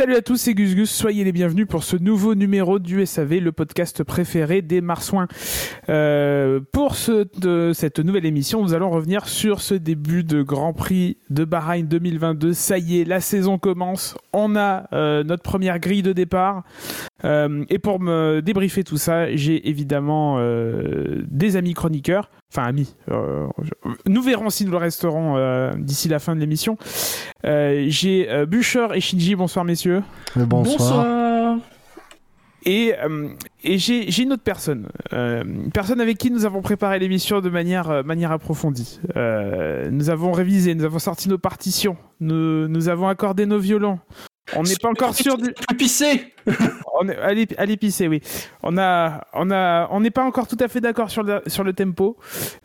Salut à tous, c'est Gus Gus, soyez les bienvenus pour ce nouveau numéro du SAV, le podcast préféré des marsouins. Euh, pour cette nouvelle émission, nous allons revenir sur ce début de Grand Prix de Bahreïn 2022. Ça y est, la saison commence, on a euh, notre première grille de départ. Euh, et pour me débriefer tout ça, j'ai évidemment des amis chroniqueurs. Enfin, amis. Euh, nous verrons si nous le resterons euh, d'ici la fin de l'émission. Euh, j'ai euh, Bûcher et Shinji. Bonsoir, messieurs. Bonsoir. Bonsoir. Et, euh, et j'ai j'ai une autre personne. Euh, une personne avec qui nous avons préparé l'émission de manière, euh, manière approfondie. Euh, nous avons révisé, nous avons sorti nos partitions, nous, nous avons accordé nos violons. On n'est pas encore sûr du. Pisser On est à l'épicé, oui. On a, on a, on n'est pas encore tout à fait d'accord sur le, sur le tempo,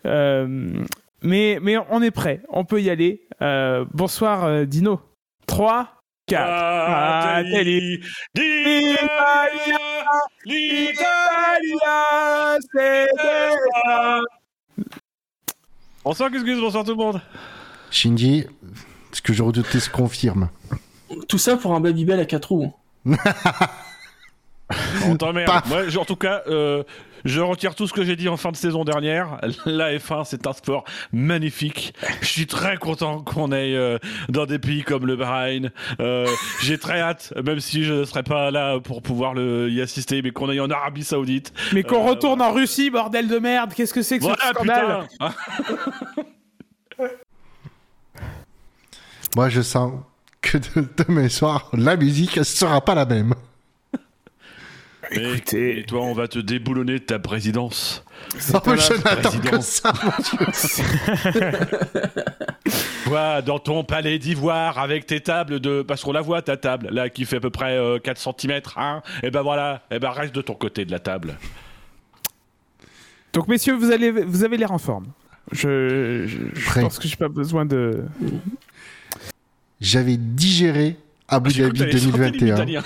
Euh, mais, mais on est prêt. On peut y aller. Euh, bonsoir, euh, Dino. 3, 4. Ah, Fratelli d'Italia, Italia, c'est Bonsoir Gus Gus, bonsoir tout le monde. Shinji, ce que je redoutais se confirme. Tout ça pour un Babybel à 4 roues. On t'emmerde. Moi, je- en tout cas, euh, je retire tout ce que j'ai dit en fin de saison dernière. La F1, c'est un sport magnifique. Je suis très content qu'on aille euh, dans des pays comme le Bahreïn. Euh, j'ai très hâte, même si je ne serai pas là pour pouvoir le, y assister, mais qu'on aille en Arabie Saoudite. Mais qu'on Euh, retourne en Russie, bordel de merde. Qu'est-ce que c'est que ce Voilà, scandale putain. Moi, je sens que de- demain soir, la musique ne sera pas la même. Mais- Écoutez. Et toi, on va te déboulonner de ta présidence. Oh, je n'attends président. que ça. Toi, dans ton palais d'ivoire, avec tes tables de... Parce qu'on la voit, ta table, là, qui fait à peu près euh, 4 cm, hein Et ben voilà, et ben reste de ton côté de la table. Donc, messieurs, vous, allez, vous avez l'air en forme. Je, je, je pense que j'ai pas besoin de. J'avais digéré Abu Dhabi que t'allais chanter 2021. l'italien.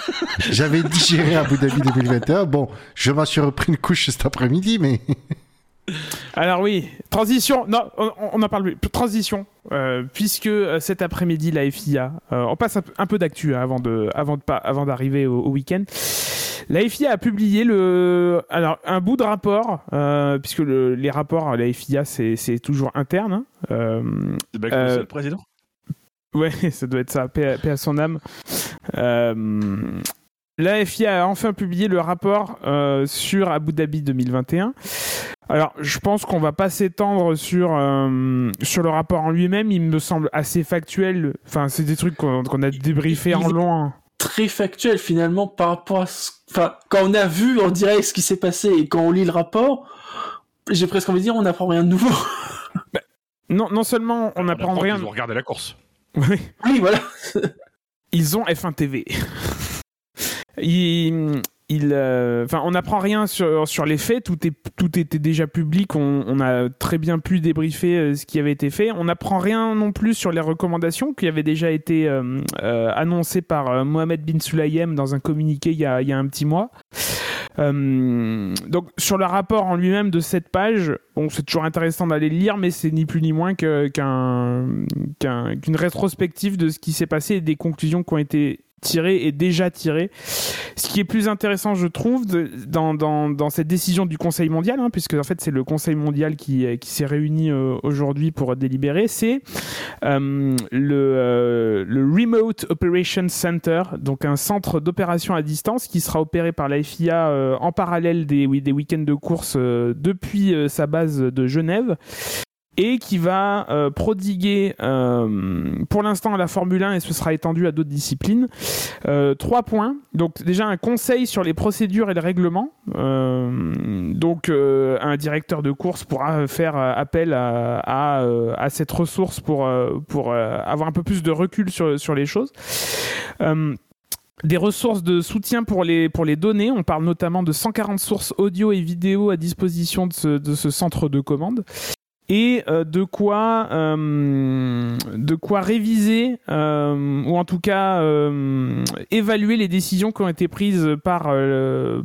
J'avais digéré Abu Dhabi 2021. Bon, je m'en suis repris une couche cet après-midi, mais Alors, oui, transition. Non, on, on en parle plus. Transition. euh, puisque euh, cet après-midi, la FIA. euh, on passe un, peu- un peu d'actu hein, avant de, avant de pas, avant d'arriver au, au week-end. La FIA a publié le, alors un bout de rapport, euh, puisque le- les rapports à la FIA c'est toujours interne. hein. Euh, C'est bien que Euh, c'est le président? Ouais, ça doit être ça, paix à, paix à son âme. Euh, la FIA a enfin publié le rapport euh, sur Abu Dhabi 2021. Alors, je pense qu'on va pas s'étendre sur, euh, sur le rapport en lui-même. Il me semble assez factuel. Enfin, c'est des trucs qu'on a débriefé en Il- loin. Très factuel finalement par rapport à ce... Enfin, quand on a vu en direct ce qui s'est passé et quand on lit le rapport, j'ai presque envie de dire on n'apprend rien de nouveau. Non, non seulement on n'apprend apprend rien. qu'ils ont regardé la course. Oui. oui, voilà. Ils ont F1 TV. ils, euh, on n'apprend rien sur, sur les faits. Tout, est, tout était déjà public. On, on a très bien pu débriefer euh, ce qui avait été fait. On n'apprend rien non plus sur les recommandations qui avaient déjà été euh, annoncées par Mohamed Bin Sulayem dans un communiqué il y a, il y a un petit mois. Euh, donc sur le rapport en lui-même de cette page, c'est toujours intéressant d'aller le lire, mais c'est ni plus ni moins qu'une rétrospective de ce qui s'est passé et des conclusions qui ont été tirées et déjà tirées. Ce qui est plus intéressant, je trouve, de- dans, dans, dans cette décision du Conseil mondial, hein, puisque en fait c'est le Conseil mondial qui, euh, qui s'est réuni euh, aujourd'hui pour délibérer, c'est euh, le, euh, le Remote Operations Center, donc un centre d'opération à distance qui sera opéré par la FIA euh, en parallèle des, oui, des week-ends de course euh, depuis sa base de Genève et qui va euh, prodiguer euh, pour l'instant la Formule 1 et ce sera étendu à d'autres disciplines euh, trois points donc déjà un conseil sur les procédures et le règlement donc un directeur de course pourra faire appel à, à, cette ressource pour, pour avoir un peu plus de recul sur, sur les choses des ressources de soutien pour les, pour les données. On parle notamment de 140 sources audio et vidéo à disposition de de ce centre de commande. Et euh, de quoi euh, de quoi réviser euh, ou en tout cas évaluer les décisions qui ont été prises par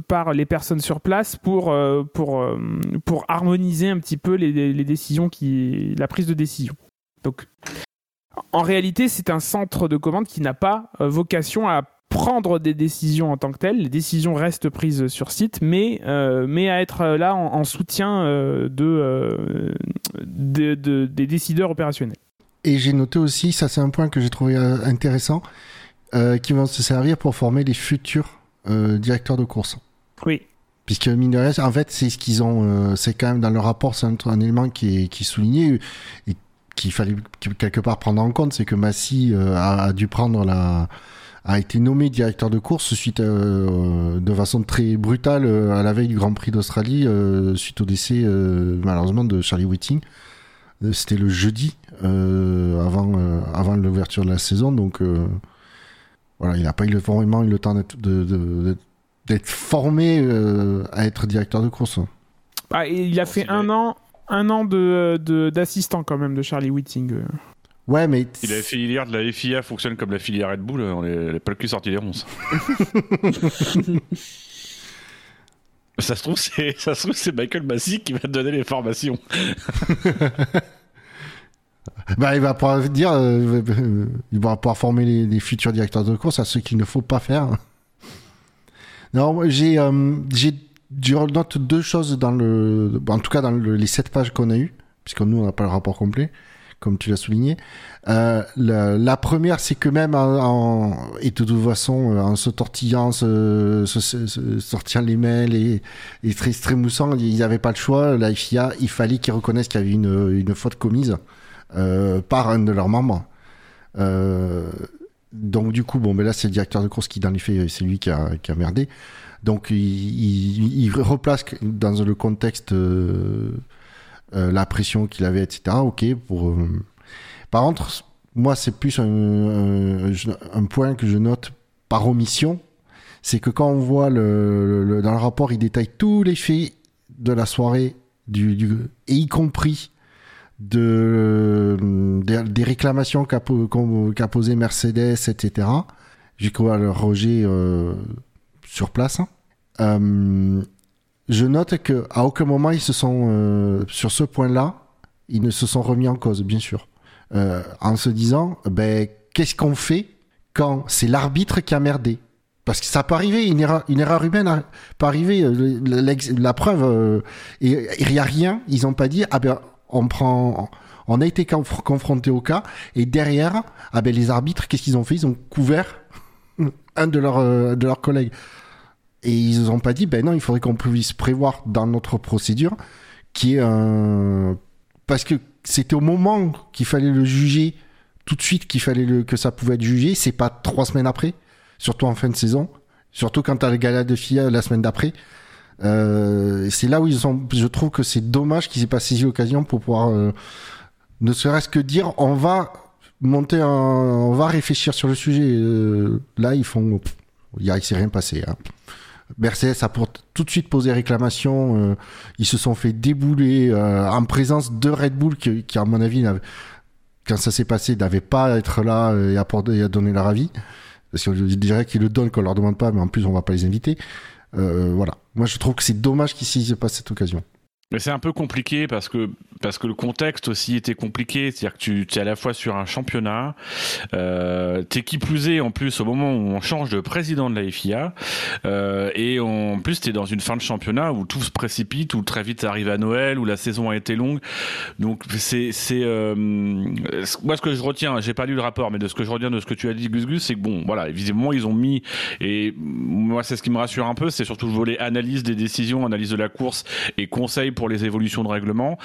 par les personnes sur place pour pour pour harmoniser un petit peu les, décisions qui la prise de décision. Donc en réalité, c'est un centre de commande qui n'a pas vocation à prendre des décisions en tant que telles. Les décisions restent prises sur site, mais, euh, mais à être là en, soutien euh, de, des décideurs opérationnels. Et j'ai noté aussi, ça c'est un point que j'ai trouvé intéressant, qui vont se servir pour former les futurs directeurs de course. Oui. Puisque mine de rien, en fait, c'est ce qu'ils ont, c'est quand même dans le rapport, c'est un, élément qui est, qui est souligné et qu'il fallait quelque part prendre en compte, c'est que Massy a, a, dû prendre la, a été nommé directeur de course suite euh, de façon très brutale euh, à la veille du Grand Prix d'Australie euh, suite au décès malheureusement de Charlie Whiting. C'était le jeudi avant avant l'ouverture de la saison donc voilà il n'a pas eu vraiment eu le temps d'être d'être formé à être directeur de course. Ah, il a fait un an un an de d'assistant quand même de Charlie Whiting. Ouais, mais. Si la filière de la FIA fonctionne comme la filière Red Bull, on n'est pas le cul sorti des ronces. ça se trouve, c'est, ça se trouve, c'est Michael Massey qui va te donner les formations. bah, il va pouvoir dire, euh, il va pouvoir former les, futurs directeurs de course à ceux qu'il ne faut pas faire. Non, j'ai, euh, j'ai, je note deux choses dans le, en tout cas dans les sept pages qu'on a eues, puisque nous on n'a pas le rapport complet comme tu l'as souligné. Euh, la, première, c'est que même en, et de toute euh, en se tortillant, se, sortir les mails et, et très, très ils n'avaient pas le choix. La FIA, il fallait qu'ils reconnaissent qu'il y avait une, faute commise euh, par un de leurs membres. donc du coup, bon, mais là, c'est le directeur de course qui, dans les faits, c'est lui qui a, merdé. Donc il, replace dans le contexte la pression qu'il avait, etc. Ok. Pour, euh, Par contre, moi, c'est plus un, point que je note par omission, c'est que quand on voit le, dans le rapport, il détaille tous les faits de la soirée, du, et y compris de, des, réclamations qu'a qu posé Mercedes, etc. J'ai cru euh, sur place. Hein je note que à aucun moment ils se sont euh, sur ce point-là, ils ne se sont remis en cause, bien sûr, euh, en se disant ben qu'est-ce qu'on fait quand c'est l'arbitre qui a merdé? Parce que ça peut arriver, une erreur, une erreur humaine peut arriver. Euh, la, preuve, il n'y a rien. Ils n'ont pas dit, ah ben, on prend, on a été confronté au cas, et derrière, ah ben, les arbitres, qu'est-ce qu'ils ont fait? Ils ont couvert un de leurs, de leurs collègues. Et ils n'ont pas dit, ben non, il faudrait qu'on puisse prévoir dans notre procédure qui est un. Parce que c'était au moment qu'il fallait le juger, tout de suite qu'il fallait le... que ça pouvait être jugé, c'est pas trois semaines après, surtout en fin de saison, surtout quand t'as le gala de FIA la semaine d'après. Euh, c'est là où ils ont. Je trouve que c'est dommage qu'ils aient pas saisi l'occasion pour pouvoir, euh, ne serait-ce que dire, on va monter on va réfléchir sur le sujet. Euh, là, ils font, il s'est rien passé. Hein. Mercedes a pour tout de suite posé réclamation. Euh, ils se sont fait débouler euh, en présence de Red Bull qui, à mon avis, quand ça s'est passé, n'avait pas à être là et à, et à donner leur avis. Parce que je dirais qu'ils le donnent qu'on leur demande pas, mais en plus on va pas les inviter. Euh, voilà. Moi je trouve que c'est dommage qu'ils ne pas cette occasion. Mais c'est un peu compliqué parce que parce que le contexte aussi était compliqué, c'est-à-dire que tu es à la fois sur un championnat, euh, t'es qui plus est en plus au moment où on change de président de la FIA, euh, et en plus t'es dans une fin de championnat où tout se précipite, où très vite arrive à Noël, où la saison a été longue, donc c'est c'est euh, moi ce que je retiens, j'ai pas lu le rapport, mais de ce que je retiens de ce que tu as dit Gus Gus, c'est que bon voilà, visiblement ils ont mis et moi c'est ce qui me rassure un peu, c'est surtout le volet analyse des décisions, analyse de la course et conseil pour les évolutions de règlement.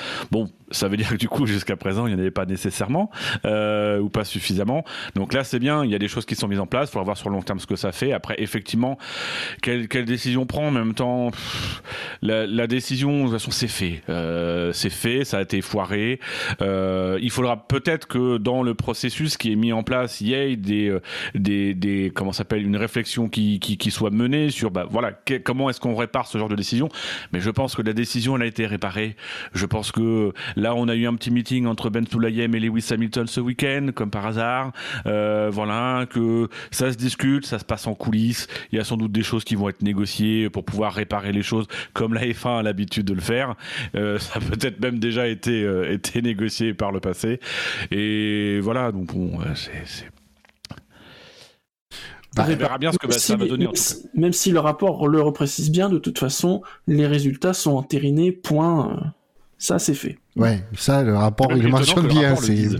Ça veut dire que du coup, jusqu'à présent, il n'y en avait pas nécessairement euh, ou pas suffisamment. Donc là, c'est bien. Il y a des choses qui sont mises en place. Il faudra voir sur le long terme ce que ça fait. Après, effectivement, quelle, quelle décision prend En même temps, la, décision, de toute façon, c'est fait. Euh, c'est fait. Ça a été foiré. Euh, il faudra peut-être que dans le processus qui est mis en place, il y ait des, des, des comment s'appelle, une réflexion qui, soit menée sur, bah voilà, comment est-ce qu'on répare ce genre de décision. Mais je pense que la décision, elle a été réparée. Je pense que Là, on a eu un petit meeting entre Ben Sulayem et Lewis Hamilton ce week-end, comme par hasard. Euh, voilà, que ça se discute, ça se passe en coulisses. Il y a sans doute des choses qui vont être négociées pour pouvoir réparer les choses, comme la F1 a l'habitude de le faire. Euh, ça a peut-être même déjà été, euh, été négocié par le passé. Et voilà, donc bon, c'est Bah, On verra bien ce que bah, si- ça va donner. en même tout cas. si- Même si le rapport le reprécise bien, de toute façon, les résultats sont entérinés, point. Ça, c'est fait. Ouais, ça, le rapport, il mentionne bien. c'est-.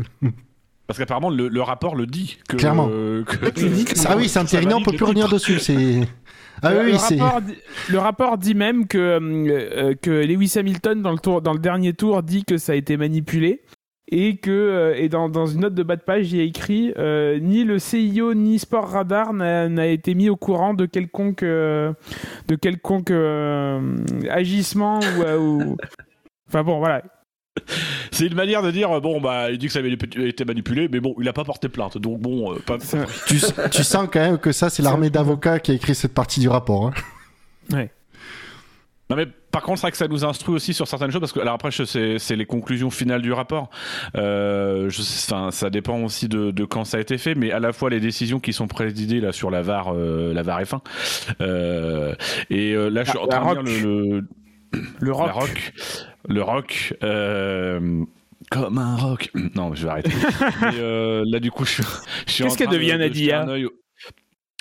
Parce qu'apparemment, le, le rapport le dit. Que, Clairement. que- Ah oui, c'est entériné, on valide peut plus revenir dessus. C'est. Ah le, oui, le oui, c'est. rapport, dit- le rapport dit même que, euh, euh, que Lewis Hamilton, dans le, tour, dans le dernier tour, dit que ça a été manipulé. Et que euh, et dans, dans une note de bas de page, il y a écrit euh, ni le CIO ni Sport Radar n'a n'a été mis au courant de quelconque euh, de quelconque euh, agissement ou, ou- enfin bon voilà C'est une manière de dire bon bah il dit que ça avait été manipulé, mais bon il a pas porté plainte, donc bon euh, pas. Tu, tu sens quand même que ça, c'est l'armée d'avocats qui a écrit cette partie du rapport. hein. Non mais par contre c'est vrai que ça nous instruit aussi sur certaines choses parce que alors après c'est les conclusions finales du rapport. Euh, je, ça dépend aussi de, de quand ça a été fait, mais à la fois les décisions qui sont présidées là sur la VAR euh, la VAR F1 euh, et euh, là je suis Ah, en train de lire le, le le rock, La rock. Le rock. euh, comme un rock. Non, je vais arrêter. Mais, euh, là, du coup, je, suis- je suis en Qu'est-ce de- devient, de Nadia un œil au-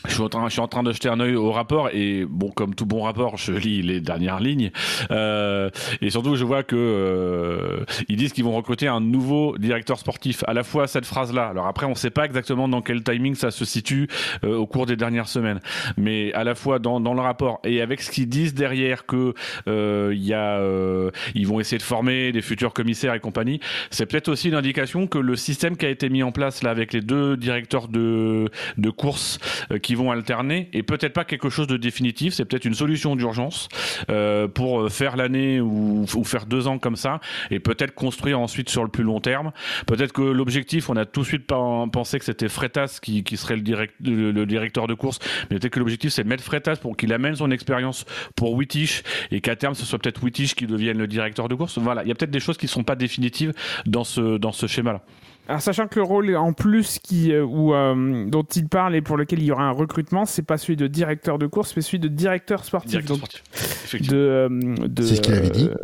Je suis, en train, je suis en train de jeter un œil au rapport et bon, comme tout bon rapport, je lis les dernières lignes Euh, et surtout je vois que euh, ils disent qu'ils vont recruter un nouveau directeur sportif. À la fois cette phrase-là. Alors après, on ne sait pas exactement dans quel timing ça se situe euh, au cours des dernières semaines, mais à la fois dans, dans le rapport et avec ce qu'ils disent derrière que euh, il y a, euh, ils vont essayer de former des futurs commissaires et compagnie. C'est peut-être aussi une indication que le système qui a été mis en place là avec les deux directeurs de de course euh, qui vont alterner est peut-être pas quelque chose de définitif. C'est peut-être une solution d'urgence euh, pour euh, faire l'année ou, faire deux ans comme ça et peut-être construire ensuite sur le plus long terme. Peut-être que l'objectif, on a tout de suite pen- pensé que c'était Freitas qui, serait le, direct, le, le directeur de course, mais peut-être que l'objectif c'est de mettre Freitas pour qu'il amène son expérience pour Wittich et qu'à terme ce soit peut-être Wittich qui devienne le directeur de course. Voilà, il y a peut-être des choses qui sont pas définitives dans ce, dans ce schéma-là. Alors, sachant que le rôle en plus qui, euh, où, euh, dont il parle et pour lequel il y aura un recrutement, c'est pas celui de directeur de course, mais celui de directeur sportif. Directeur Donc, sportif. De, euh, de, C'est ce qu'il avait dit. euh,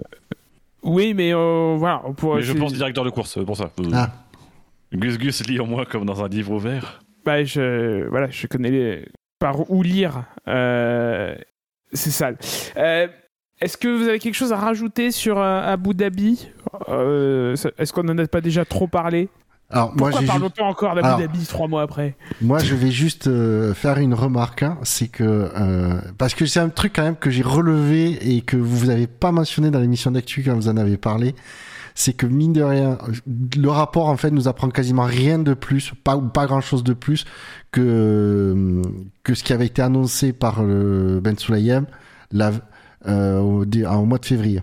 Oui, mais euh, voilà. on pourrait- Mais je pense directeur de course, pour ça. Ah. Gus Gus lit en moi comme dans un livre ouvert. Bah, je, voilà, je connais les... par où lire. Euh, c'est sale. Euh, Est-ce que vous avez quelque chose à rajouter sur euh, Abu Dhabi? Euh, Est-ce qu'on n'en a pas déjà trop parlé? Alors, Pourquoi parlons-on encore d'Abu Dhabi trois mois après moi, je vais juste euh, faire une remarque. hein, c'est que. euh, parce que c'est un truc quand même que j'ai relevé et que vous avez pas mentionné dans l'émission d'actu quand vous en avez parlé. C'est que mine de rien, le rapport en fait nous apprend quasiment rien de plus, pas ou pas grand chose de plus que que ce qui avait été annoncé par le Ben Sulayem la, euh, au, dé- au mois de février.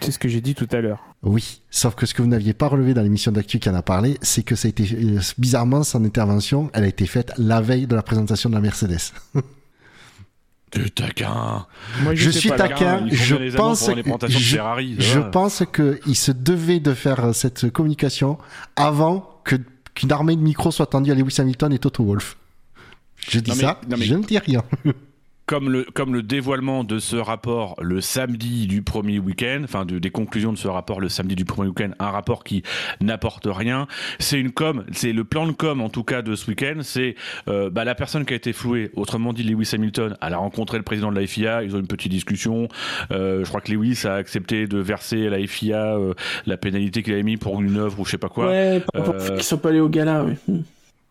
C'est ce que j'ai dit tout à l'heure. Oui, sauf que ce que vous n'aviez pas relevé dans l'émission d'actu qui en a parlé, c'est que ça a été euh, bizarrement son intervention, elle a été faite la veille de la présentation de la Mercedes. Tu taquin. Moi, Je sais suis pas, taquin. Je pense que- je- Ferrari. pense qu'il se devait de faire euh, cette communication avant que qu'une armée de micros soit tendue à Lewis Hamilton et Toto Wolff. Je dis Non, mais- ça, non, mais- je ne dis rien. comme le, comme le dévoilement de ce rapport le samedi du premier week-end, enfin de- des conclusions de ce rapport le samedi du premier week-end, un rapport qui n'apporte rien, c'est une com, c'est le plan de com en tout cas de ce week-end, c'est euh, bah, la personne qui a été flouée, autrement dit Lewis Hamilton, elle a rencontré le président de la FIA, ils ont une petite discussion, euh, je crois que Lewis a accepté de verser à la FIA euh, la pénalité qu'il avait mis pour une œuvre ou je sais pas quoi. ouais, pour, pour euh, qu'ils soient pas allés au gala, oui.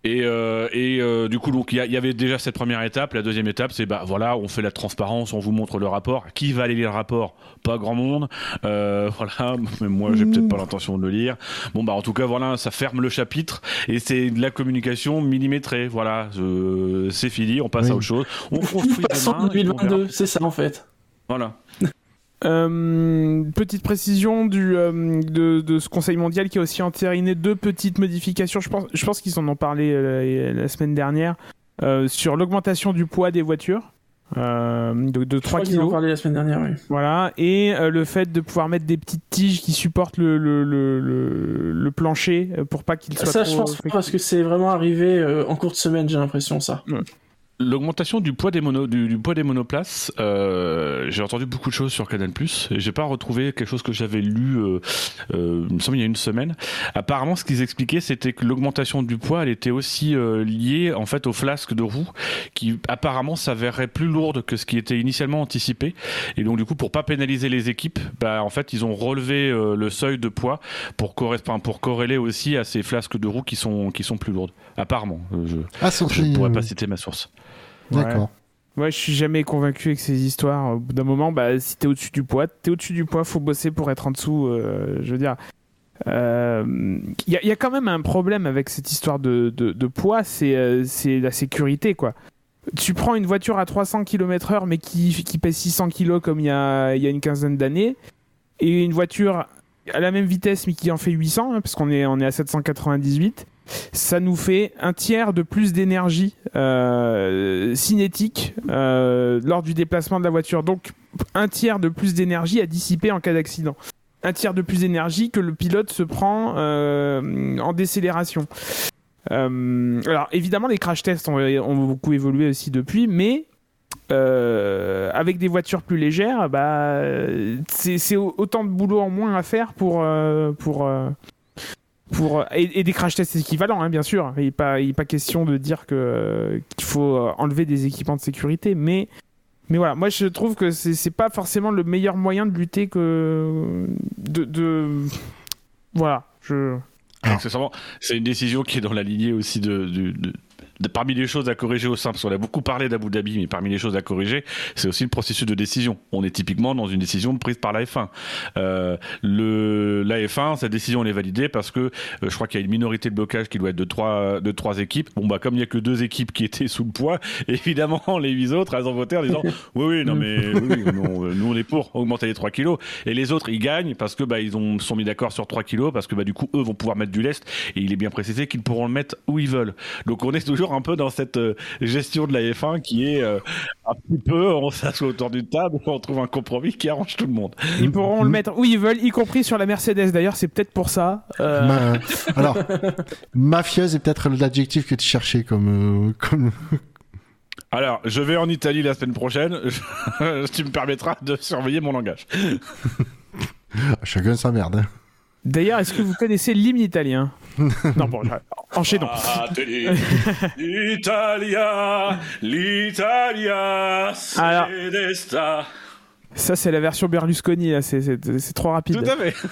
Et, euh, et euh, du coup, donc il y, avait déjà cette première étape. La deuxième étape, c'est bah voilà, on fait la transparence, on vous montre le rapport. Qui va aller lire le rapport? Pas grand monde. Euh, voilà, mais moi j'ai peut-être pas l'intention de le lire. Bon bah en tout cas voilà, ça ferme le chapitre et c'est de la communication millimétrée. Voilà, c'est fini, on passe Oui. à autre chose. On construit passons demain. et on verra. 2022, c'est ça en fait. Voilà. Euh, petite précision du, euh, de, de ce Conseil mondial qui a aussi entériné deux petites modifications. Je pense, je pense qu'ils en ont parlé euh, la semaine dernière sur l'augmentation du poids des voitures. de, de Je 3 crois qu'ils en ont parlé la semaine dernière, oui. Voilà, et le fait de pouvoir mettre des petites tiges qui supportent le, le, le, le- le plancher pour pas qu'il soit Ça, trop... je pense pas parce que c'est vraiment arrivé en courte semaine, j'ai l'impression, ça. L'augmentation du poids des mono, du, du poids des monoplaces, euh, j'ai entendu beaucoup de choses sur Canal+. et J'ai pas retrouvé quelque chose que j'avais lu, euh, euh, il me semble il y a une semaine. Apparemment, ce qu'ils expliquaient, c'était que l'augmentation du poids, elle était aussi liée en fait aux flasques de roues, qui apparemment s'avéraient plus lourdes que ce qui était initialement anticipé. Et donc du coup, pour pas pénaliser les équipes, bah en fait, ils ont relevé le seuil de poids pour correspondre, pour corréler aussi à ces flasques de roues qui sont qui sont plus lourdes. Apparemment, je Ah, je ne pourrais pas citer ma source. D'accord. Ouais, je suis jamais convaincu avec ces histoires. Au bout d'un moment, bah, si t'es au-dessus du poids, t'es au-dessus du poids, faut bosser pour être en dessous. euh, je veux dire, il y, a- y a quand même un problème avec cette histoire de, de- de poids, c'est euh, la sécurité, quoi. Tu prends une voiture à 300 km/h, mais qui, qui pèse 600 kg comme il y a, y a une quinzaine d'années, et une voiture à la même vitesse, mais qui en fait 800, hein, parce qu'on est, on est à 798 ça nous fait un tiers de plus d'énergie euh, cinétique euh, lors du déplacement de la voiture. Donc un tiers de plus d'énergie à dissiper en cas d'accident. Un tiers de plus d'énergie que le pilote se prend euh, en décélération. Alors évidemment les crash tests ont, beaucoup évolué aussi depuis, mais avec des voitures plus légères, bah, c'est autant de boulot en moins à faire pour, pour, pour et, et des crash tests équivalents hein, bien sûr. Il n'est pas pas question de dire que qu'il faut euh, enlever des équipements de sécurité mais mais voilà. Moi je trouve que c'est c'est pas forcément le meilleur moyen de lutter que de, voilà. Je c'est une décision qui est dans la lignée aussi de- de- parmi les choses à corriger au sein, parce qu'on a beaucoup parlé d'Abu Dhabi, mais parmi les choses à corriger, c'est aussi le processus de décision. On est typiquement dans une décision prise par la F1. Euh, le, la F1, sa décision elle est validée parce que euh, je crois qu'il y a une minorité de blocage qui doit être de trois, de trois équipes. Bon bah comme il y a que deux équipes qui étaient sous le poids, évidemment les huit autres elles ont voté en disant oui oui non mais oui, oui, non, nous on est pour augmenter les 3 kilos et les autres ils gagnent parce que bah ils ont sont mis d'accord sur 3 kilos parce que bah du coup eux vont pouvoir mettre du lest et il est bien précisé qu'ils pourront le mettre où ils veulent. Donc on est toujours un peu dans cette euh, gestion de la F1 qui est euh, un petit peu on s'assoit autour d'une table, on trouve un compromis qui arrange tout le monde. ils pourront le mettre où ils veulent y compris sur la Mercedes d'ailleurs c'est peut-être pour ça Euh, Ma- Alors, mafieuse est peut-être l'adjectif que tu cherchais comme. euh, comme... Alors, je vais en Italie la semaine prochaine. tu me permettras de surveiller mon langage. Chacun sa merde. hein. d'ailleurs est-ce que vous connaissez l'hymne italien? non bon enchaînons L'Italia, l'Italia, desta. ça c'est la version Berlusconi là c'est trop rapide Tout à fait.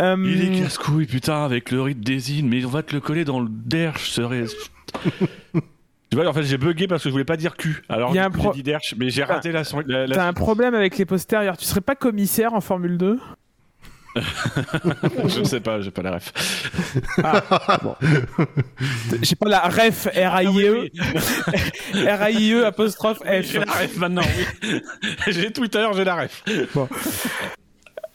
Euh, Il est casse-couille, putain, avec le rythme des îles, mais on va te le coller dans le derche, serait. Tu vois, en fait, j'ai bugué parce que je voulais pas dire cul. Alors, Il y a du un coup, pro- j'ai dit derche, mais j'ai raté la. la- la- T'as un problème avec les postérieurs. Tu serais pas commissaire en Formule 2 je ne sais pas, j'ai pas la ref. J'ai pas la ref R-A-I-E, oui, R-A-I-E E apostrophe. F. J'ai la ref maintenant, oui. j'ai Twitter, j'ai la ref.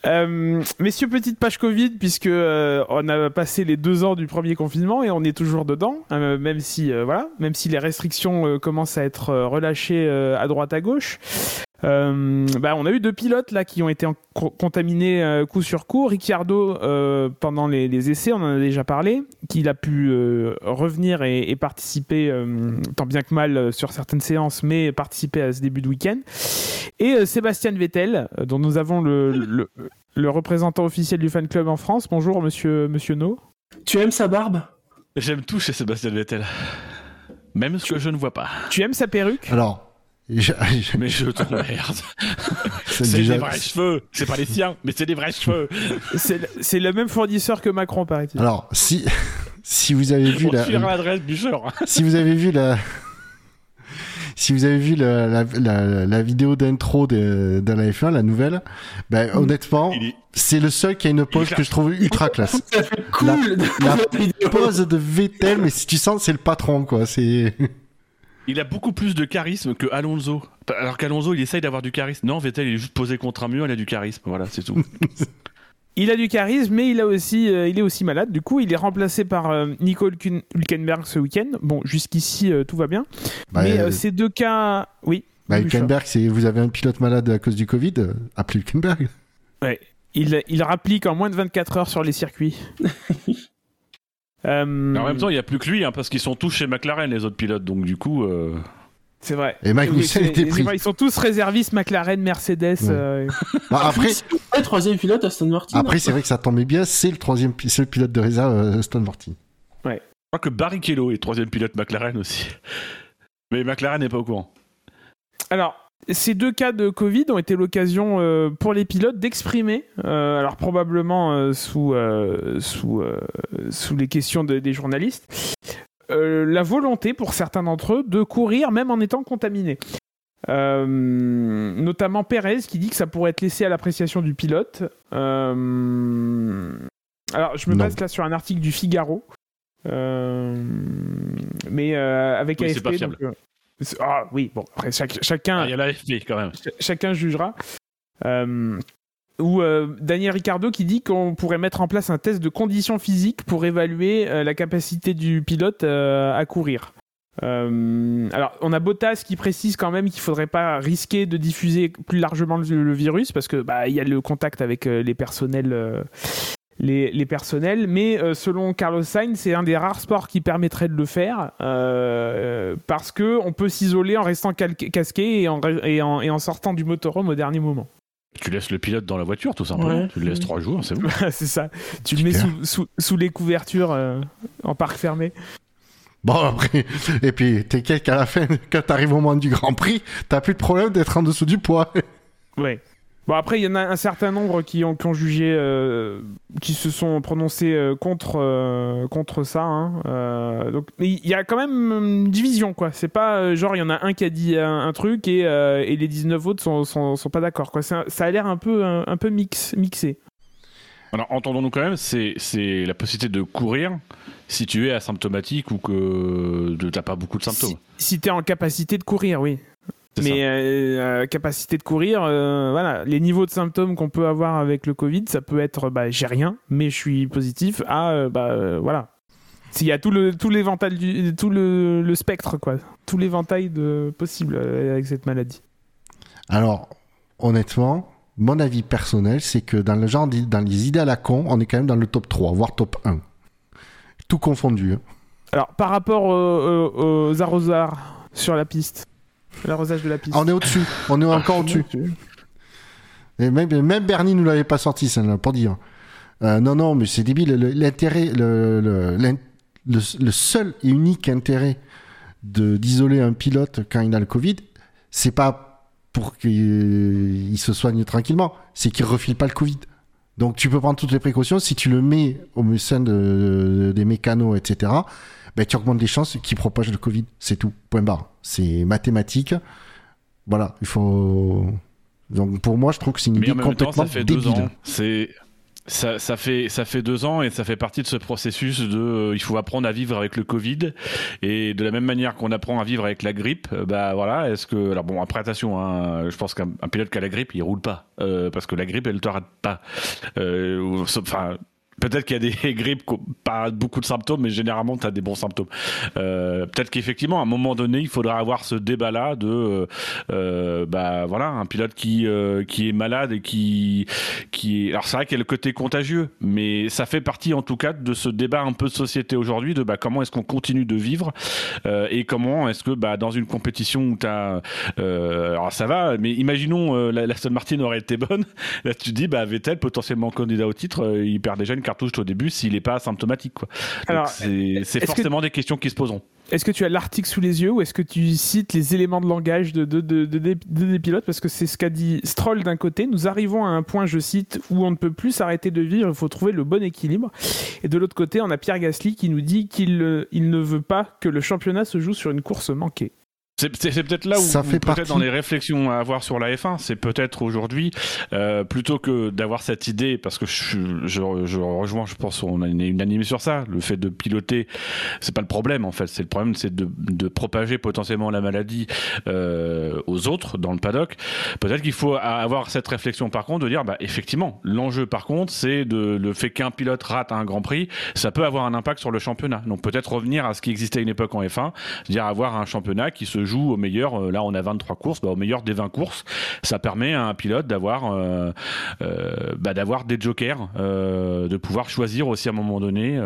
Euh, messieurs, petite page Covid, puisque euh, on a passé les deux ans du premier confinement et on est toujours dedans, euh, même si euh, voilà, même si les restrictions commencent à être relâchées à droite à gauche. Euh, bah, on a eu deux pilotes là qui ont été en- co- contaminés euh, coup sur coup. Ricciardo euh, pendant les, les essais, on en a déjà parlé, qu'il a pu euh, revenir et, et participer euh, tant bien que mal euh, sur certaines séances, mais participer à ce début de week-end. Et euh, Sébastien Vettel, euh, dont nous avons le, le, le représentant officiel du fan club en France. Bonjour, monsieur, monsieur No. Tu aimes sa barbe? J'aime tout chez Sébastien Vettel. Même ce que je ne vois pas. Tu aimes sa perruque? Alors, je- je- Mais je t'emmerde. c'est déjà- des vrais cheveux. C'est pas les siens, mais c'est des vrais cheveux. C'est le- c'est le même fournisseur que Macron, paraît-il. Alors, si, si vous avez vu On la, l'adresse du genre. si vous avez vu la, si vous avez vu la, la, la, la vidéo d'intro de, de la F1, la nouvelle, ben, honnêtement, Il est- c'est le seul qui a une pose que je trouve ultra classe. Ça fait cool La pose de Vettel, mais si tu sens, c'est le patron, quoi. C'est, Il a beaucoup plus de charisme que Alonso. Alors qu'Alonso, il essaye d'avoir du charisme. Non, Vettel, il est juste posé contre un mur, il a du charisme. Voilà, c'est tout. Il a du charisme, mais il, a aussi, euh, il est aussi malade. Du coup, il est remplacé par euh, Nico Hülken- Hülkenberg ce week-end. Bon, jusqu'ici, euh, tout va bien. bah, mais euh, euh, ces deux cas... Oui. bah, Hülkenberg, c'est, vous avez un pilote malade à cause du Covid, appelez Hülkenberg. Ouais. Il, il rapplique en moins de 24 heures sur les circuits. Euh, Mais en même temps, il n'y a plus que lui, hein, parce qu'ils sont tous chez McLaren, les autres pilotes. Donc, du coup. euh, c'est vrai. Et Magnussen Oui, était pris. Ils sont tous réservistes McLaren, Mercedes. Ouais. euh, Bah, après, Le troisième pilote Aston Martin. après c'est vrai que ça tombait bien, c'est le troisième, pi- c'est le pilote de réserve Aston Martin. Je crois que Barrichello est troisième pilote McLaren aussi. Mais McLaren n'est pas au courant. Alors, ces deux cas de Covid ont été l'occasion euh, pour les pilotes d'exprimer, euh, alors probablement euh, sous, euh, sous, euh, sous les questions de- des journalistes, euh, la volonté pour certains d'entre eux de courir même en étant contaminés. Euh, notamment Pérez qui dit que ça pourrait être laissé à l'appréciation du pilote. Euh, alors, je me Non. base là sur un article du Figaro. Euh, mais euh, avec Oui, c'est AFP. Ah oui, bon, après chaque- chacun, Ah, Il y a l'AFP quand même. Ch- chacun jugera. Euh, ou euh, Daniel Ricciardo qui dit qu'on pourrait mettre en place un test de conditions physiques pour évaluer euh, la capacité du pilote euh, à courir. Euh, alors, on a Bottas qui précise quand même qu'il faudrait pas risquer de diffuser plus largement le, le virus parce que bah il y a le contact avec les personnels. Les, les personnels, mais euh, selon Carlos Sainz, c'est un des rares sports qui permettrait de le faire euh, parce que on peut s'isoler en restant casqué et en, et, en, et en sortant du motorhome au dernier moment. Tu laisses le pilote dans la voiture, tout simplement. Ouais. Tu le laisses trois jours, c'est bon. c'est ça. Tu le mets Super. sous, sous, sous les couvertures euh, en parc fermé. Bon, après, et puis t'inquiète qu'à la fin, quand t'arrives au moment du Grand Prix, t'as plus de problème d'être en dessous du poids. Ouais. Bon après il y en a un certain nombre qui ont, qui ont jugé, euh, qui se sont prononcés euh, contre euh, contre ça. hein. Donc mais il y a quand même une division quoi. C'est pas genre il y en a un qui a dit un, un truc et, et les 19 autres sont, sont, sont pas d'accord quoi. Un- Ça a l'air un peu un, un peu mix mixé. Alors, entendons-nous quand même, c'est la possibilité de courir si tu es asymptomatique ou que tu n'as pas beaucoup de symptômes. Si, si t'es en capacité de courir, oui. Mais euh, euh, capacité de courir, euh, voilà, les niveaux de symptômes qu'on peut avoir avec le Covid, ça peut être bah, j'ai rien, mais je suis positif, à euh, bah euh, voilà. S'il y a tout le tout l'éventail du tout le, le spectre quoi, tout l'éventail de possible avec cette maladie. Alors, honnêtement, mon avis personnel, c'est que dans le genre, dans les idées à la con, on est quand même dans le top 3, voire top 1. Tout confondu. hein. Alors par rapport aux, aux- aux arrosoirs sur la piste, l'arrosage de la piste. On est au-dessus, on est encore au-dessus. Et même, même Bernie nous l'avait pas sorti, celle-là, pour dire. Euh, non, non, mais c'est débile. Le- L'intérêt, le, le, l'in- le, le seul et unique intérêt de d'isoler un pilote quand il a le Covid, c'est pas pour qu'il se soigne tranquillement, c'est qu'il refile pas le Covid. Donc tu peux prendre toutes les précautions. Si tu le mets au sein de, de- des mécanos, etc., ben, tu augmentes les chances qu'il propage le Covid. C'est tout. Point barre. C'est mathématique. Voilà, il faut. Donc pour moi, je trouve que c'est une idée en même temps, complètement ça fait deux ans. C'est ça, ça fait ça fait deux ans et ça fait partie de ce processus de euh, il faut apprendre à vivre avec le Covid et de la même manière qu'on apprend à vivre avec la grippe euh, bah voilà est-ce que alors bon après attention hein, je pense qu'un un pilote qui a la grippe il roule pas euh, parce que la grippe elle te rate pas enfin Peut-être qu'il y a des grippes pas beaucoup de symptômes, mais généralement, tu as des bons symptômes. Euh, Peut-être qu'effectivement, à un moment donné, il faudra avoir ce débat-là de, euh, euh, bah voilà, un pilote qui qui est malade et qui qui. Alors c'est vrai qu'il y a le côté contagieux, mais ça fait partie en tout cas de ce débat un peu de société aujourd'hui de bah comment est-ce qu'on continue de vivre et comment est-ce que bah dans une compétition où t'as euh, alors ça va, mais imaginons la, la Aston Martin aurait été bonne, là tu te dis bah Vettel potentiellement candidat au titre, il perd déjà une cartouche au début s'il n'est pas asymptomatique quoi. Donc, Alors, c'est c'est est-ce que- forcément des questions qui se poseront. Est-ce que tu as l'article sous les yeux ou est-ce que tu cites les éléments de langage de, de, de- de- de- de- des pilotes? Parce que c'est ce qu'a dit Stroll d'un côté. Nous arrivons à un point, je cite, où on ne peut plus s'arrêter de vivre, il faut trouver le bon équilibre. Et de l'autre côté, on a Pierre Gasly qui nous dit qu'il euh, il ne veut pas que le championnat se joue sur une course manquée. C'est peut-être là où, Ça fait peut-être dans les réflexions à avoir sur la F1, c'est peut-être aujourd'hui euh, plutôt que d'avoir cette idée, parce que je, je, je rejoins, je pense, on est unanime sur ça. Le fait de piloter, c'est pas le problème en fait. C'est le problème, c'est de, de propager potentiellement la maladie euh, aux autres dans le paddock. Peut-être qu'il faut avoir cette réflexion par contre de dire, bah effectivement, l'enjeu par contre, c'est de le fait qu'un pilote rate un Grand Prix, ça peut avoir un impact sur le championnat. Donc peut-être revenir à ce qui existait à une époque en F1, c'est-à-dire avoir un championnat qui se joue au meilleur. euh, Là, on a 23 courses, bah, au meilleur des 20 courses, ça permet à un pilote d'avoir euh, euh, bah, des jokers, de pouvoir choisir aussi à un moment donné.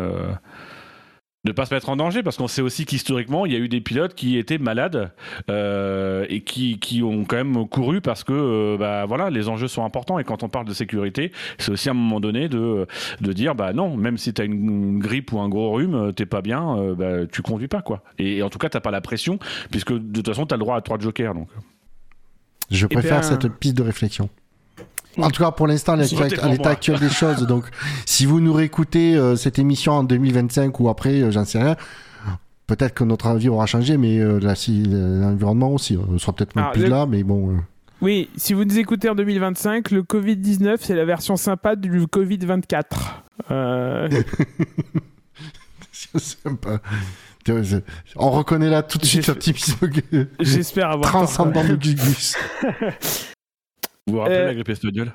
Euh, de pas se mettre en danger parce qu'on sait aussi qu'historiquement il y a eu des pilotes qui étaient malades euh, et qui, qui ont quand même couru parce que euh, bah voilà les enjeux sont importants. Et quand on parle de sécurité c'est aussi à un moment donné de, de dire bah non même si tu as une, grippe ou un gros rhume t'es pas bien euh, bah, tu conduis pas quoi. Et, en tout cas t'as pas la pression puisque de toute façon tu as le droit à trois jokers donc. Je préfère cette piste de réflexion en tout cas, pour l'instant, à l'état actuel des choses. Donc, si vous nous réécoutez euh, cette émission en 2025 ou après, euh, j'en sais rien. Peut-être que notre avis aura changé, mais euh, l'environnement aussi. On sera peut-être même plus là, mais bon. Oui, si vous nous écoutez en 2025, le Covid-19, c'est la version sympa du Covid-24. c'est sympa. On reconnaît là tout de suite l'optimisme J'espère avoir transcendant de Gugus. Vous vous rappelez euh, la grippe espagnole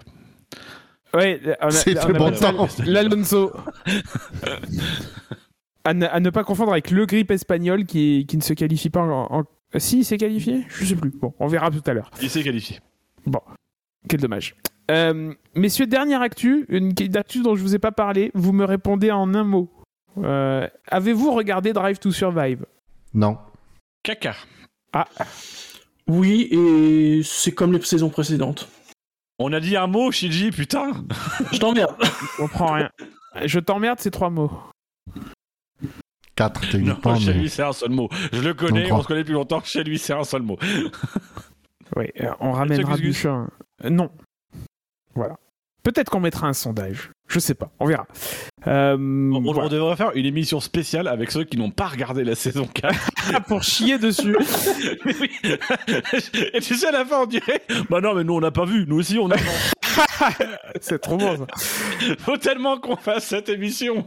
Oui, c'était bon temps. L'Alonso. à, ne, pas confondre avec le grippe espagnol qui, qui ne se qualifie pas en. Si, il s'est qualifié Je sais plus. Bon, on verra tout à l'heure. Il s'est qualifié. Bon, quel dommage. Euh, messieurs, dernière actu, une actu dont je vous ai pas parlé. Vous me répondez en un mot. Euh, avez-vous regardé Drive to Survive? Non. Caca. Ah. Oui, et c'est comme les saisons précédentes. On a dit un mot, Shiji, putain Je t'emmerde. On prend rien. Je t'emmerde, c'est trois mots. Quatre. Non, chez lui, c'est un seul mot. Je le connais, on se connaît depuis longtemps. Chez lui, c'est un seul mot. oui, euh, on ramènera du chien. Euh, non. Voilà. Peut-être qu'on mettra un sondage. Je sais pas, on verra. Euh, on, devrait faire une émission spéciale avec ceux qui n'ont pas regardé la saison 4. Pour chier dessus. Et tu sais, à la fin, on dirait Bah non, mais nous, on n'a pas vu. Nous aussi, on a. C'est trop bon, ça. Faut tellement qu'on fasse cette émission.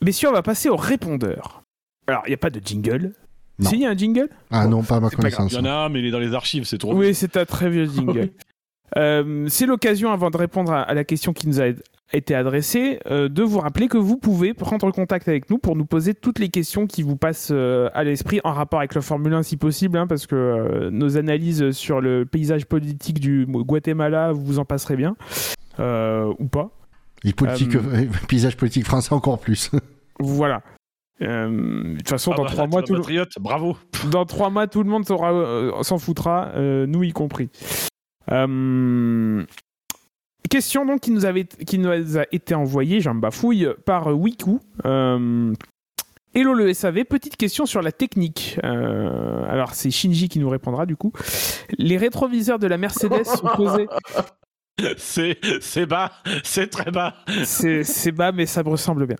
Messieurs, on va passer au répondeur. Alors, il n'y a pas de jingle. Si, il y a un jingle? Ah non, pas à ma connaissance. Il y en a un, mais il est dans les archives, c'est trop. Oui, c'est un très vieux jingle. Euh, c'est l'occasion, avant de répondre à, la question qui nous a été adressée, euh, de vous rappeler que vous pouvez prendre contact avec nous pour nous poser toutes les questions qui vous passent euh, à l'esprit en rapport avec la Formule 1 si possible, hein, parce que nos analyses sur le paysage politique du Guatemala, vous en passerez bien, ou pas. Et politique, paysage politique français encore plus. voilà. de toute façon, ah dans bah, trois mois, tout le... bravo. Dans trois mois, tout le monde s'en foutra, nous y compris. Euh, question donc qui nous, avait, qui nous a été envoyée, j'en bafouille, par Wiku. Euh, Hello le SAV, petite question sur la technique. Euh, alors c'est Shinji qui nous répondra du coup. Les rétroviseurs de la Mercedes sont posés. C'est bas, c'est très bas. C'est bas, mais ça me ressemble bien.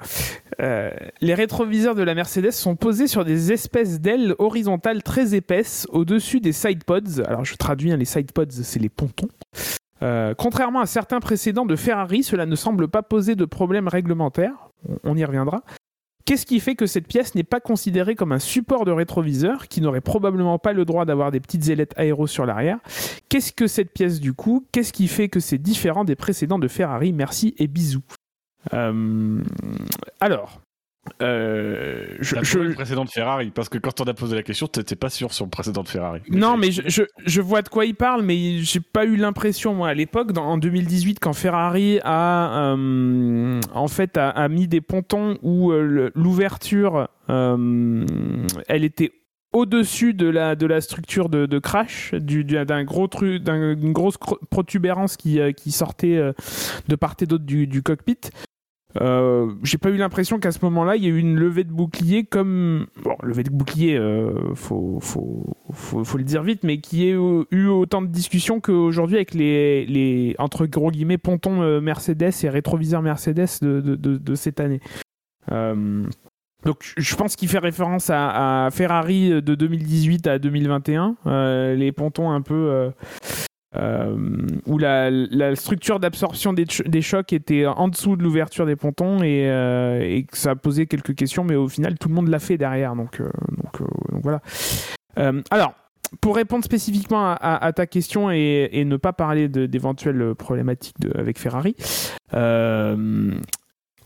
Euh, les rétroviseurs de la Mercedes sont posés sur des espèces d'ailes horizontales très épaisses au-dessus des sidepods. Alors je traduis, hein, les sidepods, c'est les pontons. Euh, contrairement à certains précédents de Ferrari, cela ne semble pas poser de problème réglementaire. on y reviendra. Qu'est-ce qui fait que cette pièce n'est pas considérée comme un support de rétroviseur, qui n'aurait probablement pas le droit d'avoir des petites ailettes aéro sur l'arrière? Qu'est-ce que cette pièce du coup? Qu'est-ce qui fait que c'est différent des précédents de Ferrari? Merci et bisous. Euh, alors, euh, je, je... le précédent de Ferrari parce que quand on a posé la question, t'étais pas sûr sur le précédent de Ferrari. non, mais je, je, vois de quoi il parle, mais j'ai pas eu l'impression moi à l'époque, en 2018, quand Ferrari a euh, en fait a, mis des pontons où euh, l'ouverture, euh, elle était au-dessus de la, de la structure de, de crash, d'un gros truc, d'une grosse protubérance qui, qui sortait de part et d'autre du, du cockpit. Euh, j'ai pas eu l'impression qu'à ce moment-là, il y a eu une levée de bouclier comme. Bon, levée de bouclier, euh, faut, faut, faut, le dire vite, mais qui ait eu autant de discussions qu'aujourd'hui avec les, les, entre gros guillemets, pontons euh, Mercedes et rétroviseurs Mercedes de, de, de, cette année. Euh, donc je pense qu'il fait référence à, Ferrari de 2018 à 2021, euh, les pontons un peu où la, structure d'absorption des, chocs était en dessous de l'ouverture des pontons euh, et, que ça a posé quelques questions, mais au final tout le monde l'a fait derrière. Donc, euh, donc, voilà. alors, pour répondre spécifiquement à, ta question et, ne pas parler d'éventuelles problématiques avec Ferrari,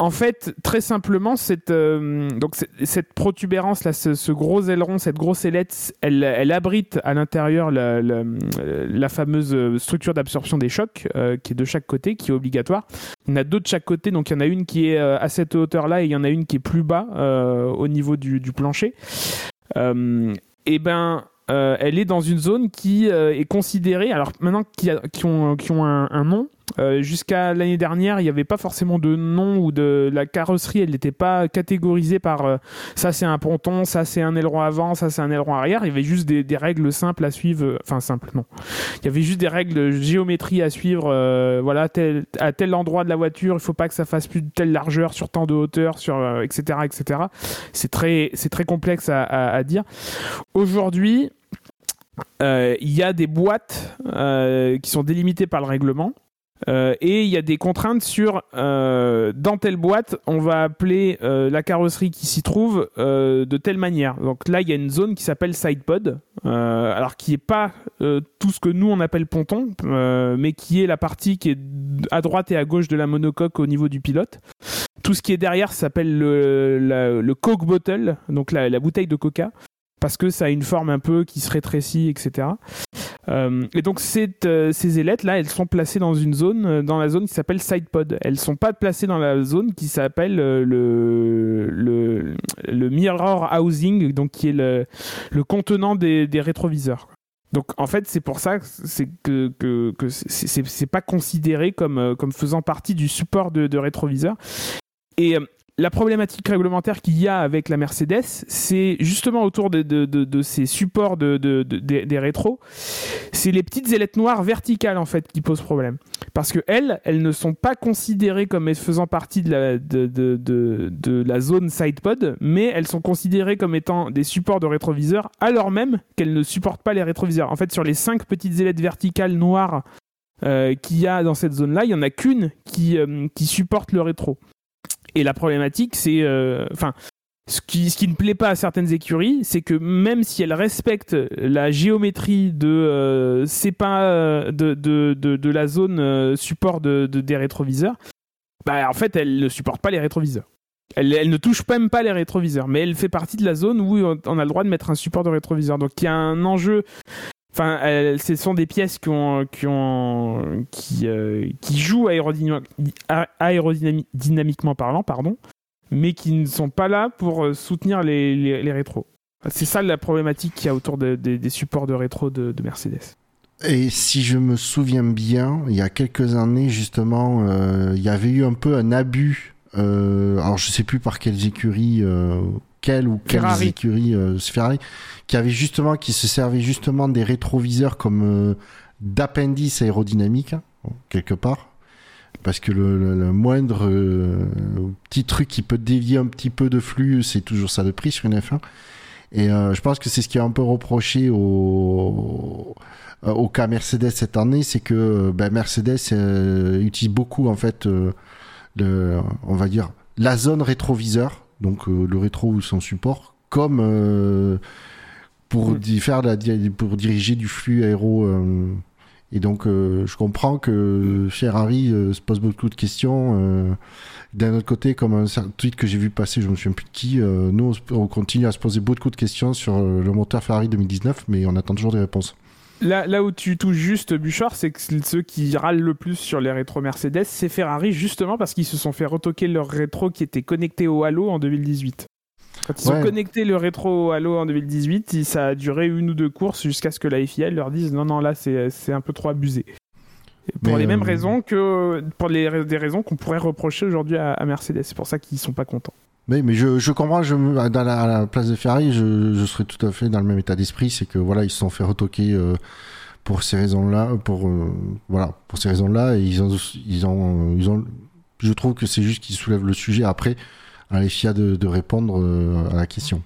en fait, très simplement, cette, euh, donc, cette protubérance, là, ce, gros aileron, cette grosse ailette, elle, abrite à l'intérieur la, fameuse structure d'absorption des chocs euh, qui est de chaque côté, qui est obligatoire. Il y en a deux de chaque côté, donc il y en a une qui est euh, à cette hauteur-là et il y en a une qui est plus bas au niveau du, plancher. et ben, elle est dans une zone qui est considérée, alors maintenant qui ont, qui ont un nom, euh, jusqu'à l'année dernière, il n'y avait pas forcément de nom ou de la carrosserie, elle n'était pas catégorisée par euh, ça c'est un ponton, ça c'est un aileron avant, ça c'est un aileron arrière. Il y avait juste des, règles simples à suivre, euh, enfin simples non. Il y avait juste des règles de géométrie à suivre. voilà, à tel endroit de la voiture, il faut pas que ça fasse plus de telle largeur sur tant de hauteur, sur etc etc. C'est très très complexe à dire. Aujourd'hui, il y a des boîtes qui sont délimitées par le règlement. Euh, et il y a des contraintes sur euh, dans telle boîte, on va appeler euh, la carrosserie qui s'y trouve de telle manière. Donc là, il y a une zone qui s'appelle sidepod, alors qui est pas tout ce que nous on appelle ponton, mais qui est la partie qui est à droite et à gauche de la monocoque au niveau du pilote. Tout ce qui est derrière s'appelle le, Coke bottle, donc la bouteille de Coca parce que ça a une forme un peu qui se rétrécit, etc. Euh, et donc euh, ces ailettes là, elles sont placées dans une zone, euh, dans la zone qui s'appelle sidepod. Elles sont pas placées dans la zone qui s'appelle le, mirror housing, donc qui est le, contenant des, rétroviseurs. Donc en fait, c'est pour ça c'est que, que, que c'est pas considéré comme, faisant partie du support de, de rétroviseur. La problématique réglementaire qu'il y a avec la Mercedes, c'est justement autour de, ces supports des rétros, c'est les petites ailettes noires verticales en fait qui posent problème. Parce que elles, ne sont pas considérées comme faisant partie de la, de, la zone sidepod, mais elles sont considérées comme étant des supports de rétroviseurs, alors même qu'elles ne supportent pas les rétroviseurs. En fait, sur les cinq petites ailettes verticales noires euh, qu'il y a dans cette zone-là, il n'y en a qu'une qui, euh, qui supporte le rétro. Et la problématique, c'est, euh, enfin, ce qui, ce qui ne plaît pas à certaines écuries, c'est que même si elles respectent la géométrie de euh, c'est pas euh, de, de, de, la zone support de, des rétroviseurs, bah en fait elles ne supportent pas les rétroviseurs. Elle, elle, ne touche même pas les rétroviseurs, mais elle fait partie de la zone où on a le droit de mettre un support de rétroviseur. Donc il y a un enjeu Enfin, ce sont des pièces qui ont, qui euh, qui jouent aérodynamiquement parlant, pardon, mais qui ne sont pas là pour euh, soutenir les, les, rétros. C'est ça la problématique qu'il y a autour des supports de rétro de, Mercedes. Et si je me souviens bien, il y a quelques années justement, euh, il y avait eu un peu un abus. alors je sais plus par quelles écuries quelle ou quelles écuries euh, Ferrari qui avait justement qui se servait justement des rétroviseurs comme euh, d'appendice aérodynamique hein, quelque part. Parce que le, moindre euh, petit truc qui peut dévier un petit peu de flux c'est toujours ça de prix sur une F1 et je pense que c'est ce qui est un peu reproché au au cas Mercedes cette année c'est que ben, Mercedes utilise beaucoup en fait le, on va dire la zone rétroviseur donc euh, le rétro ou son support, comme euh, pour, mm. faire la, pour diriger du flux aéro. Euh, et donc, je comprends que Ferrari se pose beaucoup de questions. D'un autre côté, comme un tweet que j'ai vu passer, je me souviens plus de qui, nous, on continue à se poser beaucoup de questions sur le moteur Ferrari 2019, mais on attend toujours des réponses. Là, là, où tu touches juste Bouchard, c'est que ceux qui râlent le plus sur les rétros Mercedes, c'est Ferrari, justement parce qu'ils se sont fait retoquer leur rétro qui était connecté au Halo en 2018. Quand ils ont connecté le rétro au Halo en 2018, ça a duré une ou deux courses jusqu'à ce que la FIA leur dise non, non, là, c'est un peu trop abusé. Pour les mêmes euh, raisons que pour les, des raisons qu'on pourrait reprocher aujourd'hui à, à Mercedes. C'est pour ça qu'ils sont pas contents. Mais, mais je, comprends, je, dans la, à la place de Ferrari, je, serais tout à fait dans le même état d'esprit, c'est que voilà, ils se sont fait retoquer euh, pour ces raisons-là, pour euh, voilà, pour ces raisons-là, et ils ont, ils ont, ils ont, je trouve que c'est juste qu'ils soulèvent le sujet après à les FIA de, de répondre euh, à la question.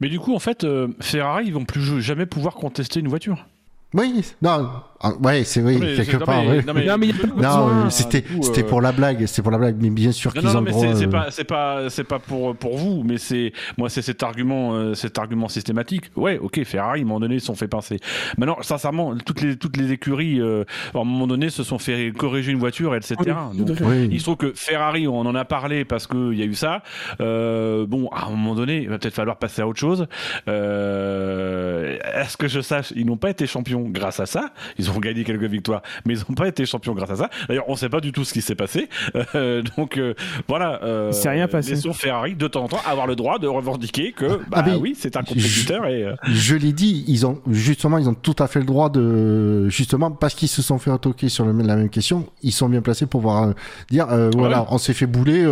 Mais du coup, en fait, Ferrari, ils vont plus jamais pouvoir contester une voiture. Oui, non, ah, ouais, c'est oui, Mais quelque c'est- non, part. mais- non, mais- Non, il Non, c'était c'était euh, pour la blague, c'était pour la blague, mais bien sûr Non, qu'ils non, ont le mais droit. c'est c'est euh, pas, c'est pas, c'est pas pour pour vous, mais c'est moi, c'est cet argument, euh, cet argument systématique. Ouais, ok, Ferrari, à un moment donné, ils se sont fait pincer. Maintenant, sincèrement, toutes les toutes les écuries, euh, à un moment donné, se sont fait corriger une voiture, etc. Oui, Donc, à. Oui. il se trouve que Ferrari, on en a parlé parce qu'il y a eu ça. Euh, bon, à un moment donné, il va peut-être falloir passer à autre chose. Euh, Est-ce que je sache, ils n'ont pas été champions grâce à ça. Ils ont gagné quelques victoires, mais ils n'ont pas été champions grâce à ça. D'ailleurs, on ne sait pas du tout ce qui s'est passé. Euh, donc euh, voilà. Euh, Il s'est rien passé. Laissons Ferrari de temps en temps avoir le droit de revendiquer que, bah Ah, oui, c'est un compétiteur et. euh, Je l'ai dit, ils ont justement, ils ont tout à fait le droit de justement parce qu'ils se sont fait attaquer sur le- la même question, ils sont bien placés pour pouvoir dire euh, voilà, ouais. on s'est fait bouler,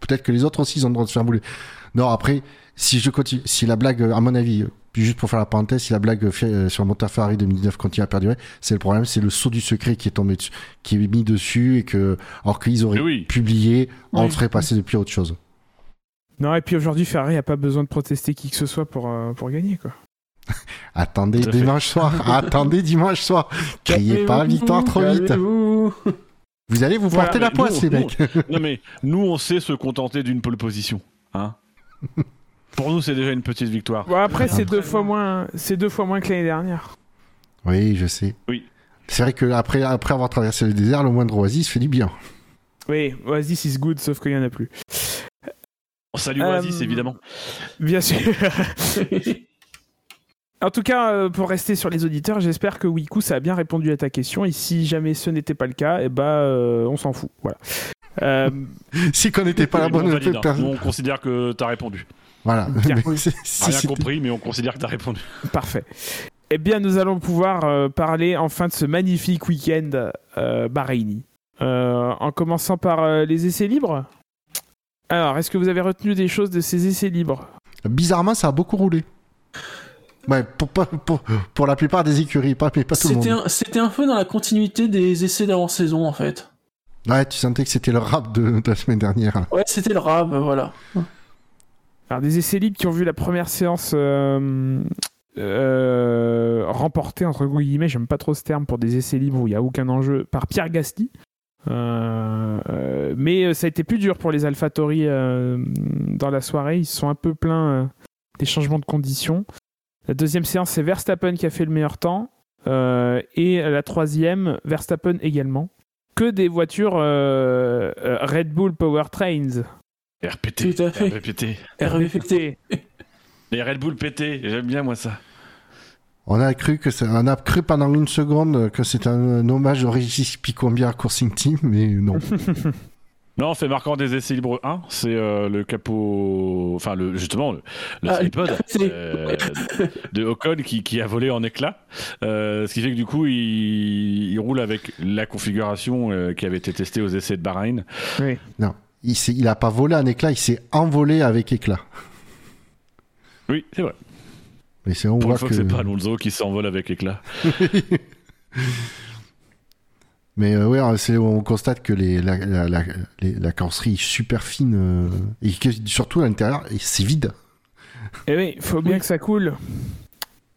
peut-être que les autres aussi ils ont le droit de se faire bouler. Non, après, si je continue, si la blague, à mon avis, puis juste pour faire la parenthèse, si la blague euh, sur le moteur Ferrari 2019 continue à perdurer, c'est le problème, c'est le saut du secret qui est tombé dessus, qui est mis dessus et que alors qu'ils auraient oui. publié, on Oui. ferait passer depuis autre chose. Non, et puis aujourd'hui, Ferrari a pas besoin de protester qui que ce soit pour, euh, pour gagner, quoi. Attendez dimanche soir, attendez dimanche soir, criez pas victoire trop vite. Vous allez vous Voilà, porter la poisse, nous, les mecs. Non mais nous, on sait se contenter d'une pole position, hein. Pour nous, c'est déjà une petite victoire. Bon, après, c'est Après, deux fois moins, c'est deux fois moins que l'année dernière. Oui, je sais. Oui. C'est vrai que après, après avoir traversé le désert, le moindre oasis fait du bien. Oui, Oasis is good, sauf qu'il y en a plus. On salue Euh, Oasis, évidemment. Bien sûr. En tout cas, euh, pour rester sur les auditeurs, j'espère que Wiku ça a bien répondu à ta question. Et si jamais ce n'était pas le cas, eh ben, euh, on s'en fout. Voilà. Euh, si qu'on n'était pas la bonne personne. On considère que t'as répondu. Voilà. Bien. Si Rien compris, mais on considère que t'as répondu. parfait. Eh bien, nous allons pouvoir euh, parler enfin de ce magnifique week-end euh, Bahreïni. Euh, en commençant par euh, les essais libres. Alors, est-ce que vous avez retenu des choses de ces essais libres? Bizarrement, ça a beaucoup roulé. Ouais, pour, pas- pour, pour la plupart des écuries, pas, mais pas tout le C'était monde. un, c'était un peu dans la continuité des essais d'avant-saison, en fait. Ouais, tu sentais que c'était le rap de, de la semaine dernière. Ouais, c'était le rap, voilà. Alors, des essais libres qui ont vu la première séance euh, euh, remportée, entre guillemets, j'aime pas trop ce terme pour des essais libres où il n'y a aucun enjeu, par Pierre Gasly. Euh, mais ça a été plus dur pour les AlphaTauri dans la soirée. Ils sont un peu plaints euh, des changements de conditions. La deuxième séance, c'est Verstappen qui a fait le meilleur temps. Et la troisième, Verstappen également. Que des voitures Red Bull Powertrains. RPT. Tout à fait. RPT. RVPT. Les Red Bull pétés, j'aime bien moi ça. On a cru que ça, on a cru pendant une seconde que c'était un, un hommage au Régis Picombia Coursing Team, mais non. Non, on fait marquant des essais libres 1, c'est euh, le capot, enfin le justement le, le Ah, tripod c'est- euh, de Ocon qui, qui a volé en éclats, Euh, ce qui fait que du coup il, il roule avec la configuration euh, qui avait été testée aux essais de Bahreïn. Oui. Il, s'est- il a pas volé un éclat, il s'est envolé avec éclat. Oui, c'est vrai. Mais c'est on Pour voit fois que. que c'est pas Alonso qui s'envole avec éclat. Mais euh, ouais, c'est on constate que les, la, la, la, la carrosserie est super fine euh, et que surtout à l'intérieur, et c'est vide. Eh oui, faut bien que ça coule.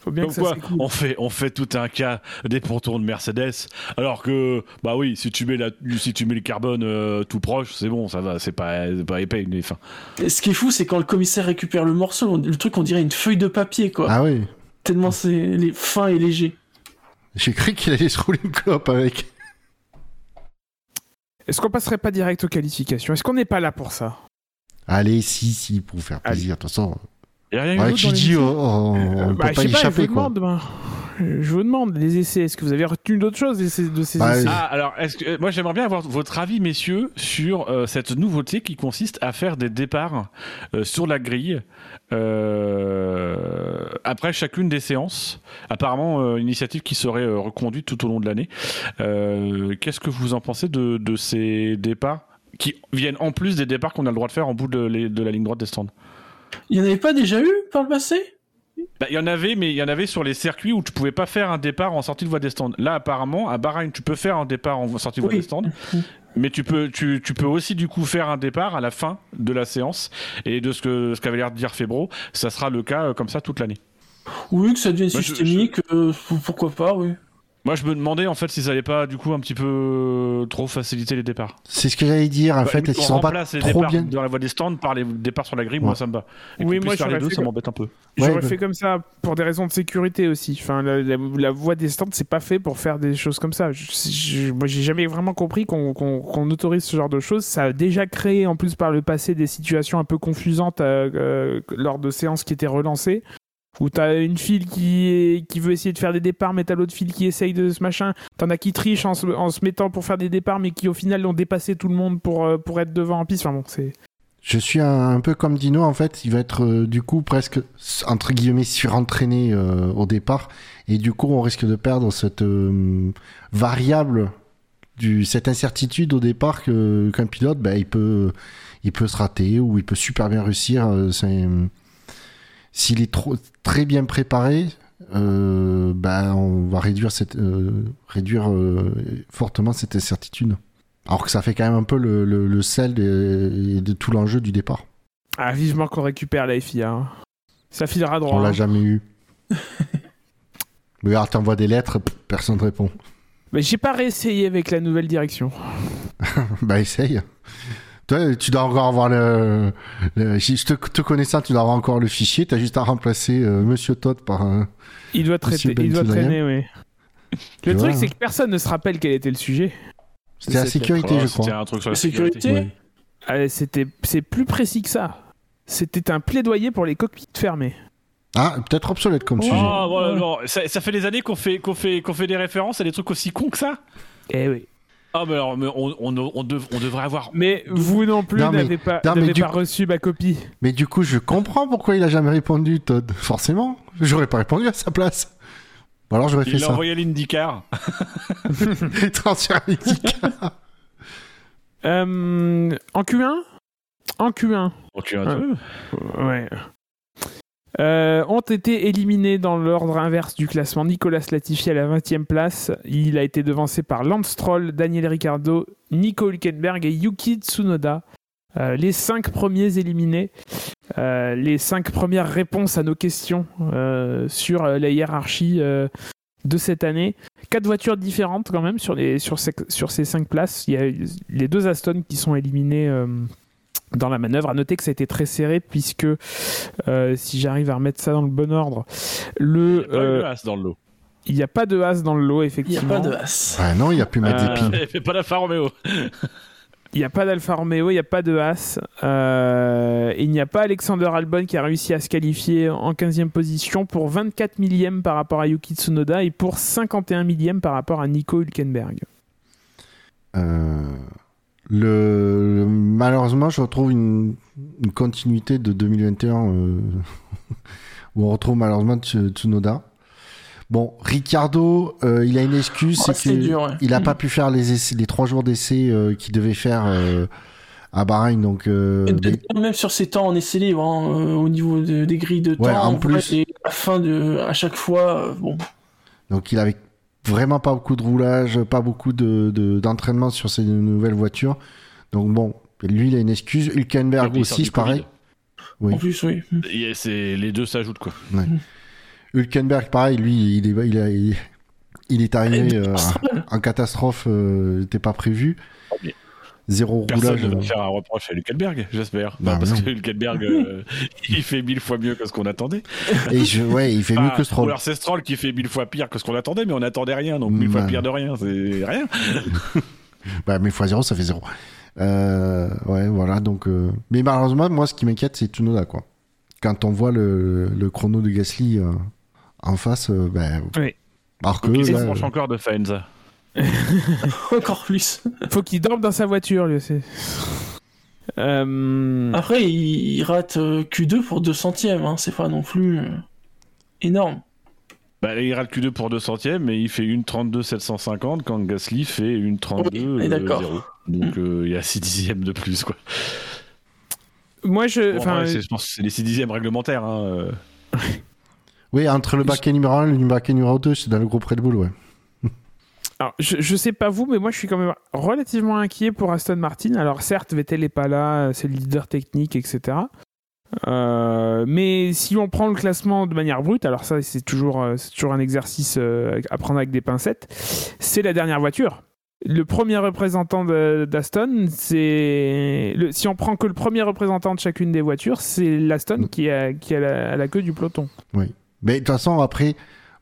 Faut bien Comme que ça quoi, s'écoule. on fait, on fait tout un cas des pontons de Mercedes, alors que, bah oui, si tu mets, la, si tu mets le carbone euh, tout proche, c'est bon, ça va, c'est pas, pas épais. Mais, Et ce qui est fou, c'est quand le commissaire récupère le morceau, on- le truc, on dirait une feuille de papier, quoi. Ah oui. Tellement c'est les fin et léger. J'ai cru qu'il allait se rouler une clope avec. Est-ce qu'on passerait pas direct aux qualifications? Est-ce qu'on n'est pas là pour ça? Allez, si, si, pour vous faire plaisir. De toute façon, y a rien eu avec d'autre dans Gigi, l'émission on, Euh, bah, peut je pas sais y pas, je échapper, quoi. demande. ben, Je vous demande, les essais, est-ce que vous avez retenu d'autres choses de ces, de ces Bah, essais? Ah, alors, est-ce que, euh, moi j'aimerais bien avoir votre avis, messieurs, sur euh, cette nouveauté qui consiste à faire des départs euh, sur la grille euh, après chacune des séances. Apparemment, euh, une initiative qui serait euh, reconduite tout au long de l'année. Euh, Qu'est-ce que vous en pensez de, de ces départs qui viennent en plus des départs qu'on a le droit de faire en bout de, de la ligne droite des stands? Il y en avait pas déjà eu par le passé? Bah, Il y en avait, mais il y en avait sur les circuits où tu pouvais pas faire un départ en sortie de voie des stands. Là, apparemment, à Bahreïn, tu peux faire un départ en sortie de voie Oui. des stands, mais tu peux, tu, tu peux aussi du coup faire un départ à la fin de la séance. Et de ce que ce qu'avait l'air de dire Febro, ça sera le cas euh, comme ça toute l'année. Oui, que ça devienne je- systémique, euh, pourquoi pas, oui. Moi, je me demandais en fait si ça allait pas du coup un petit peu euh, trop faciliter les départs. C'est ce que j'allais dire, en Bah, fait, ils on sont pas les trop départs bien. dans la voie des stands par les départs sur la grille, moi ça me va. Oui, Et moi, faire les j'aurais deux, fait ça m'embête un peu. J'aurais Ouais, fait bah- comme ça pour des raisons de sécurité aussi. Enfin, la, la, la voie des stands, c'est pas fait pour faire des choses comme ça. Je, je- moi, j'ai jamais vraiment compris qu'on qu'on- qu'on autorise ce genre de choses. Ça a déjà créé, en plus par le passé, des situations un peu confusantes euh, euh, lors de séances qui étaient relancées. Où t'as une file qui, qui veut essayer de faire des départs, mais t'as l'autre file qui essaye de ce machin. T'en as qui trichent en se, en se mettant pour faire des départs, mais qui au final ont dépassé tout le monde pour, euh, pour être devant en piste. Enfin bon, c'est. Je suis un, peu comme Dino, en fait, il va être euh, du coup presque, entre guillemets, surentraîné euh, au départ. Et du coup, on risque de perdre cette euh, variable, du, cette incertitude au départ qu'un pilote, ben, il, peut, il peut se rater ou il peut super bien réussir. c'est- S'il est trop, très bien préparé, euh, ben, on va réduire, cette, euh, réduire euh, fortement cette incertitude. Alors que ça fait quand même un peu le, le, le sel de, de tout l'enjeu du départ. Ah, vivement qu'on récupère la FIA. hein. Ça filera droit. On l'a hein. jamais eu. Mais alors, t'envoies des lettres, personne ne répond. Mais j'ai pas réessayé avec la nouvelle direction. bah, essaye. Toi, tu dois encore avoir le. le- si je te, te connaissant, tu dois avoir encore le fichier. T'as juste à remplacer euh, Monsieur Todd par un. Il doit traiter, il doit traîner, oui. Le truc, c'est que personne ne se rappelle quel était le sujet. C'était la sécurité, Oh, je C'était crois. un truc sur La sécurité, sécurité. Ouais. Ah, C'était, c'est plus précis que ça. C'était un plaidoyer pour les cockpits fermés. Ah, peut-être obsolète comme sujet. Oh, voilà, ça, ça fait des années qu'on fait, qu'on fait, qu'on fait des références à des trucs aussi cons que ça Eh oui. Ah, mais alors, mais on, on, on, dev- on devrait avoir. Mais vous non plus n'avez pas, non, mais n'avez du pas coup- reçu ma copie. Mais du coup, je comprends pourquoi il a jamais répondu, Todd. Forcément. J'aurais pas répondu à sa place. Ou alors j'aurais fait Il l'a ça. envoyé à l'IndyCar. Transfert mythique. Euh, en Q1 En Q1. Oh, tu as un peu. Ouais. Euh, ont été éliminés dans l'ordre inverse du classement. Nicolas Latifi à la 20e place. Il a été devancé par Lance Stroll, Daniel Ricciardo, Nico Hülkenberg et Yuki Tsunoda. Euh, les cinq premiers éliminés. Euh, les cinq premières réponses à nos questions sur la hiérarchie de cette année. Quatre voitures différentes quand même sur, ces, sur ces cinq places. Il y a les deux Aston qui sont éliminés dans la manœuvre. À noter que ça a été très serré puisque, euh, si j'arrive à remettre ça dans le bon ordre, le, Pas eu euh, as dans le lot. il n'y a pas de as dans le lot, Il n'y a effectivement. pas de as. Ah non, il a pu mettre Euh, des pins. Il fait pas l'Alfa Romeo. Il n'y a pas d'Alfa Romeo, il n'y a pas de As. Euh, il n'y a pas Alexander Albon qui a réussi à se qualifier en 15e position pour 24 millième par rapport à Yuki Tsunoda et pour 51 millième par rapport à Nico Hülkenberg. Euh, le, malheureusement, je retrouve une, une continuité de 2021 euh, où on retrouve malheureusement Tsu- Tsunoda. Bon, Ricardo, euh, il a une excuse, Ouais, c'est qu'il ouais. il a pas pu faire les, essais- les trois jours d'essai euh, qu'il devait faire euh, à Bahreïn, donc euh, Même sur ses temps en essai libre, hein, euh, au niveau de- des grilles de temps, en plus. et à la fin de, à chaque fois, euh, bon, donc il avait vraiment pas beaucoup de roulage, pas beaucoup de de- d'entraînement sur ces nouvelles voitures. Donc bon, lui il a une excuse. Hülkenberg aussi, pareil. Oui. en plus, oui. Et Les deux s'ajoutent quoi. Hülkenberg, pareil, lui, il est, il a- il, il est arrivé Et euh, en catastrophe, euh, n'était pas prévu. mais Zéro Personne roulage. ne va faire un reproche à Hülkenberg, j'espère. Bah, Bah, parce non. que Hülkenberg, euh, il fait mille fois mieux que ce qu'on attendait. Et je, ouais, il fait mieux que ou Stroll. alors c'est Stroll qui fait mille fois pire que ce qu'on attendait, mais on attendait rien, donc mille fois pire de rien, c'est rien. Bah, mais fois zéro, ça fait zéro. Euh, ouais, voilà, donc. euh, Mais malheureusement, moi, ce qui m'inquiète, c'est Tsunoda, quoi. Quand on voit le, le chrono de Gasly euh, en face, euh, ben. Oui. Alors que Donc, il se là, rapproche encore de Faenza. Encore plus. Faut qu'il dorme dans sa voiture, lui aussi. Euh, Après, il, il rate euh, Q2 pour 2 centièmes, hein, c'est pas non plus euh, énorme. Bah, il rate Q2 pour 2 centièmes, mais il fait une 32 750 quand Gasly fait une 32 Oui, euh, d'accord. 0. Donc euh, il y a 6 dixièmes de plus, quoi. moi, je. Bon, enfin, je pense que c'est les 6 dixièmes réglementaires. Hein. euh. oui, entre le baquet numéro 1 et le baquet numéro 2, c'est dans le groupe Red Bull, ouais. Alors, je, je sais pas vous, mais moi je suis quand même relativement inquiet pour Aston Martin. Alors certes, Vettel est pas là, c'est le leader technique, etc. Euh, mais si on prend le classement de manière brute, alors ça c'est toujours, euh, c'est toujours un exercice euh, à prendre avec des pincettes, c'est la dernière voiture. Le premier représentant d'Aston, c'est. Si on prend que le premier représentant de chacune des voitures, c'est l'Aston Mm. qui, la, à la queue du peloton. Mais de toute façon, après,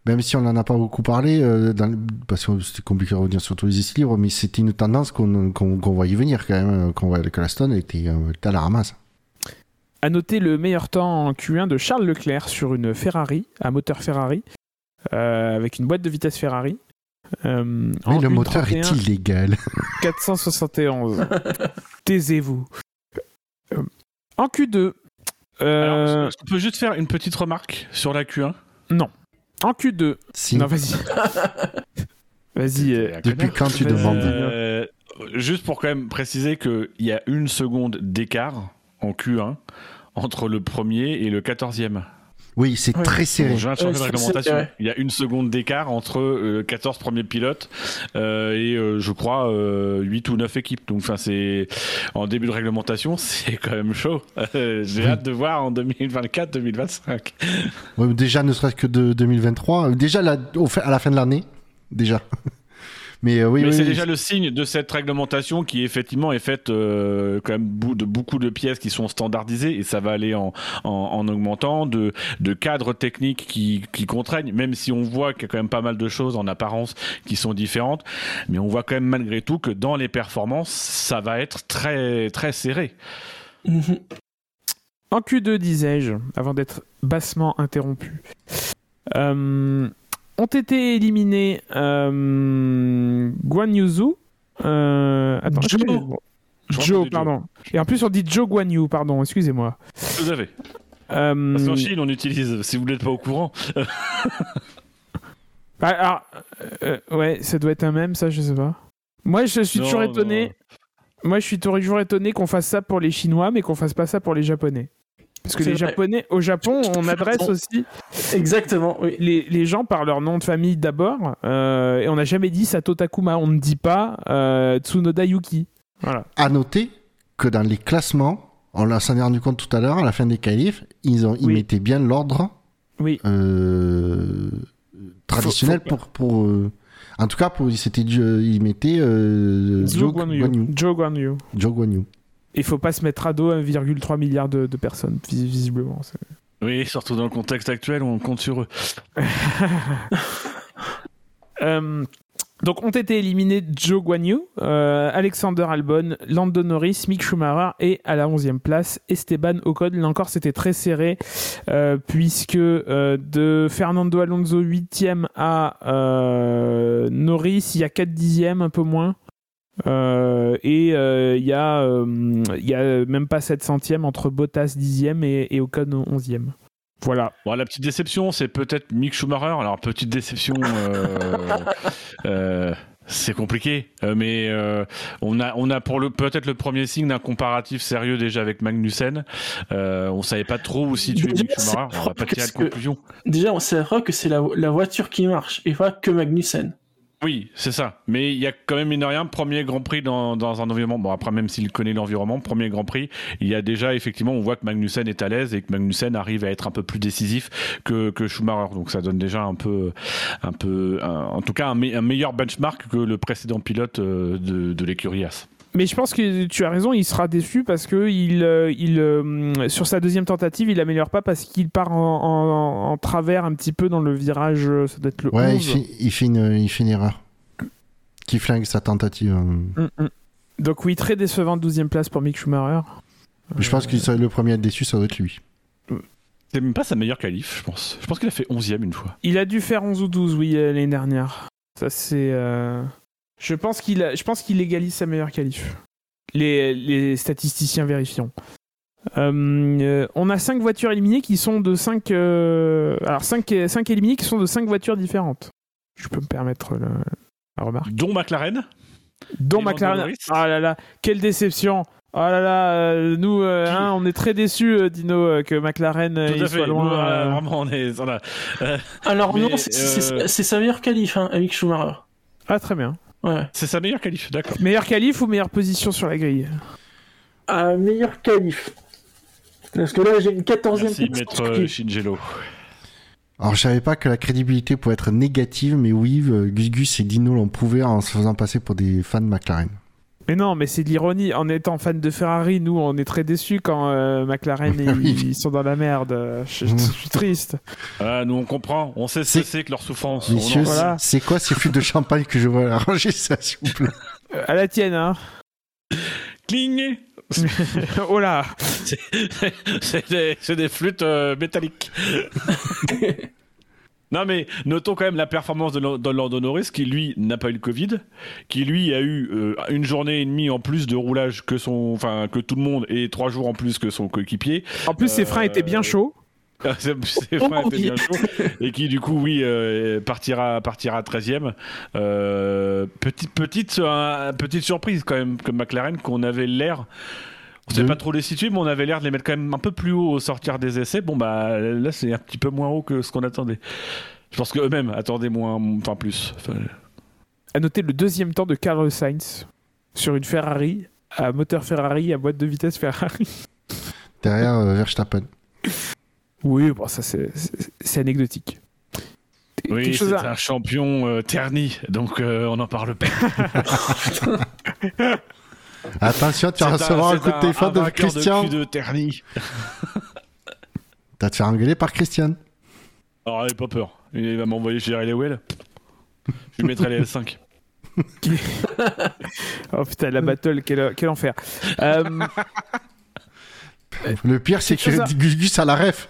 même si on n'en a pas beaucoup parlé, euh, dans le- parce que c'était compliqué de revenir sur tous les essais libres, mais c'était une tendance qu'on qu'on qu'on voyait venir quand même, qu'on voyait que la Stone était, était à la ramasse. À noter le meilleur temps en Q1 de Charles Leclerc sur une Ferrari, à moteur Ferrari, euh, avec une boîte de vitesse Ferrari. Euh, Mais en le moteur 1.31. est illégal. 471. Taisez-vous. Euh, En Q2. euh, Alors, qu'on peut juste faire une petite remarque sur la Q1 en Q2. Si. Non, vas-y. vas-y. euh, Depuis quand tu demandes Euh, juste pour quand même préciser qu'il y a une seconde d'écart en Q1 entre le premier et le quatorzième. Oui, c'est Ouais. très serré. Bon, je viens de réglementation. Il y a une seconde d'écart entre euh, 14 premiers pilotes euh, et euh, je crois euh, 8 ou 9 équipes. Donc enfin c'est en début de réglementation, c'est quand même chaud. Euh, J'ai Oui. hâte de voir en 2024-2025. Ouais, déjà, ne serait-ce que de 2023. euh, Déjà, au fait, à la fin de l'année. Déjà. Mais euh, oui, Mais oui, c'est oui. déjà le signe de cette réglementation qui effectivement est faite euh, quand même de beaucoup de pièces qui sont standardisées et ça va aller en, en, en augmentant, de, de cadres techniques qui, qui contraignent, même si on voit qu'il y a quand même pas mal de choses en apparence qui sont différentes, mais on voit quand même malgré tout que dans les performances, ça va être très très serré. Mhm. En Q2, disais-je, avant d'être bassement interrompu. Euh, ont été éliminés euh, Guan Yuzu. Euh, attends, Joe. Joe, pardon. Et en plus, on dit Joe Guan Yu, pardon, excusez-moi. À fait. Euh, Parce qu'en Chine, on utilise, si vous n'êtes pas au courant, ah, alors, euh, ouais, ça doit être un même, ça, je sais pas. Moi, je suis Non, toujours non. étonné. Moi, je suis toujours étonné qu'on fasse ça pour les Chinois, mais qu'on fasse pas ça pour les Japonais. Parce que les vrai. Japonais, au Japon, on adresse aussi Exactement, oui. les, les gens par leur nom de famille d'abord, euh, et on n'a jamais dit Sato Takuma, on ne dit pas euh, Tsunoda Yuki. Voilà. À noter que dans les classements, on s'en est rendu compte tout à l'heure, à la fin des qualifs, ils, ont, ils Oui. mettaient bien l'ordre Oui. euh, traditionnel Faut- pour. pour euh, en tout cas, pour, c'était, ils mettaient euh, Zhou Joe Guan Yu. Guan Yu. Joe Guan Yu. Joe Guan Yu. Il faut pas se mettre à dos 1,3 milliard de, de personnes, vis- visiblement. Oui, surtout dans le contexte actuel où on compte sur eux. Euh, donc ont été éliminés Joe Guan Yu, euh, Alexander Albon, Lando Norris, Mick Schumacher et à la 11e place Esteban Ocon. Là encore c'était très serré euh, puisque euh, de Fernando Alonso 8e à Norris il y a 4 dixièmes un peu moins. Euh, et euh, il y, a, euh, il y a même pas 7 centièmes entre Bottas 10e et, et Ocon 11e. Voilà. Bon, la petite déception, c'est peut-être Mick Schumacher. Alors, petite déception, euh, euh, c'est compliqué, euh, mais euh, on a, on a pour le peut-être le premier signe d'un comparatif sérieux déjà avec Magnussen. Euh, on savait pas trop où situer Déjà, Mick Schumacher. On va pas tirer de conclusion. Déjà, on sait que c'est la, la voiture qui marche et pas que Magnussen. Oui, c'est ça. Mais il y a quand même, mine rien, premier Grand Prix dans, un environnement. Bon, après, même s'il connaît l'environnement, premier Grand Prix, il y a déjà, effectivement, on voit que Magnussen est à l'aise et que Magnussen arrive à être un peu plus décisif que, Schumacher. Donc, ça donne déjà un peu, un peu, en tout cas, un meilleur benchmark que le précédent pilote euh, de, de l'écurie As. Mais je pense que tu as raison, il sera déçu parce que il, euh, il, euh, sur sa deuxième tentative, il améliore pas parce qu'il part en, en- en travers un petit peu dans le virage, euh, ça doit être le Ouais, 11. il il, fait une, il fait une erreur. Qui flingue sa tentative. euh. Mm, mm. Donc oui, très décevant 12e place pour Mick Schumacher. Je pense que le premier à être déçu, ça doit être lui. C'est même pas sa meilleure qualif, je pense. Je pense qu'il a fait 11 e une fois. Il a dû faire 11 ou 12, oui, l'année dernière. Ça, c'est. euh, Je pense qu'il a- je pense qu'il égalise sa meilleure qualif. Les, les statisticiens vérifiant. Euh, euh, on a 5 voitures éliminées qui sont de 5. Alors, 5, cinq éliminées qui sont de 5 voitures différentes. Je peux me permettre le- la remarque. Dont McLaren. Dont McLaren. Ah là là, quelle déception! Oh là là, euh, nous, euh, hein, on est très déçus, euh, Dino, euh, que McLaren euh, Tout il soit loin. Nous, euh, euh, Vraiment, on est. on a- Alors Mais, non, c'est c'est- euh, c'est sa meilleure qualif, hein, avec Schumacher. Ah, très bien. Ouais. C'est sa meilleure qualif, d'accord. Meilleure qualif ou meilleure position sur la grille À meilleure qualif. Parce que là, j'ai une 14e Merci, maître sur euh, qui Shingelo. Alors, je savais pas que la crédibilité pouvait être négative, mais oui, euh, Gus Gus et Dino l'ont prouvé en se faisant passer pour des fans de McLaren. Mais non, mais c'est de l'ironie. En étant fan de Ferrari, nous, on est très déçus quand euh, McLaren ils, Oui. ils sont dans la merde. Je, je suis triste. Ah, nous, on comprend. On sait ce C'est- que c'est que leur souffrance. Messieurs, voilà. c'est quoi ces flûtes de champagne que je vois arranger ça, s'il vous plaît Euh, à la tienne, hein. Cling oh là. C'est des, c'est des flûtes euh, métalliques. non mais notons quand même la performance de, Lan- de qui lui n'a pas eu le Covid, qui lui a eu euh, une journée et demie en plus de roulage que son, enfin que tout le monde et trois jours en plus que son coéquipier. En plus, ses Euh, freins étaient bien chauds. C'est bien chaud. et qui du coup oui euh, partira partira 13e. Euh, petite petite euh, petite surprise quand même que McLaren qu'on avait l'air on sait De- pas trop les situer, mais on avait l'air de les mettre quand même un peu plus haut au sortir des essais. Bon, bah là, c'est un petit peu moins haut que ce qu'on attendait. Je pense qu'eux-mêmes attendaient moins, enfin plus. Enfin, À noter le deuxième temps de Carlos Sainz sur une Ferrari, à moteur Ferrari, à boîte de vitesse Ferrari. Derrière euh, Verstappen. Oui, bon, ça, c'est- anecdotique. oui, c'est à- un champion euh, terni, donc euh, on n'en parle pas. Attention, tu vas recevoir un coup de téléphone un de Christian. De, Q2 terni. Tu vas te faire engueuler par Christian. Alors, n'ayez pas peur. Il va m'envoyer chez les Well. Je lui mettrai les L5. Oh putain, la battle, quel, quel enfer. Euh, Le pire, c'est à- que Gus Gus a la ref.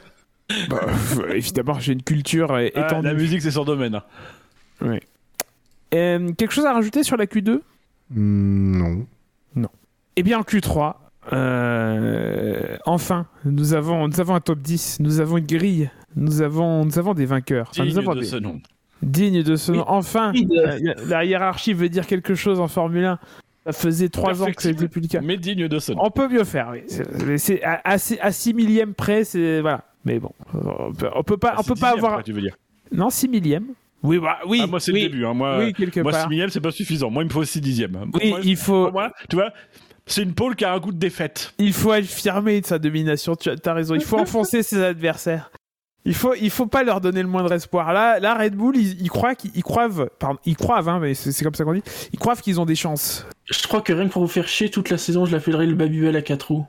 bah, euh, évidemment, j'ai une culture euh, Ah, étendue. la musique, c'est son domaine. Euh, quelque chose à rajouter sur la Q2 Hmm, non. Eh bien, en Q3, euh, enfin, nous avons, nous avons un top 10, nous avons une grille, nous avons, nous avons des vainqueurs. Enfin, nous Digne avons de des- ce nom. dignes de ce Oui. nom. Enfin, Oui, de- la, hiérarchie veut dire quelque chose en Formule 1. Ça faisait trois ans que ça n'était plus le cas. Mais digne de ce nom. On peut mieux faire, oui. C'est- à, à, six- à 6 millième près, c'est voilà. Mais bon, on peut, on peut pas, on peut c'est pas dixième, avoir. après, tu veux dire. Non, 6 millième. Oui, bah, oui. Ah, moi, c'est oui, le début. Hein. Moi, Oui, quelque moi part. 6 millième, c'est pas suffisant. Moi, il me faut 6 dixièmes. Oui, Moi, il faut, moi, tu vois, c'est une pole qui a un goût de défaite. il faut affirmer sa domination. Tu as raison. Il faut enfoncer ses adversaires. Il faut, il faut pas leur donner le moindre espoir. Là, là Red Bull, ils, ils croient qu'ils ils croivent, pardon, ils croivent, hein, mais c'est comme ça qu'on dit. Ils croivent qu'ils ont des chances. Je crois que rien que pour vous faire chier toute la saison, je l'appellerai le Babuel à 4 roues.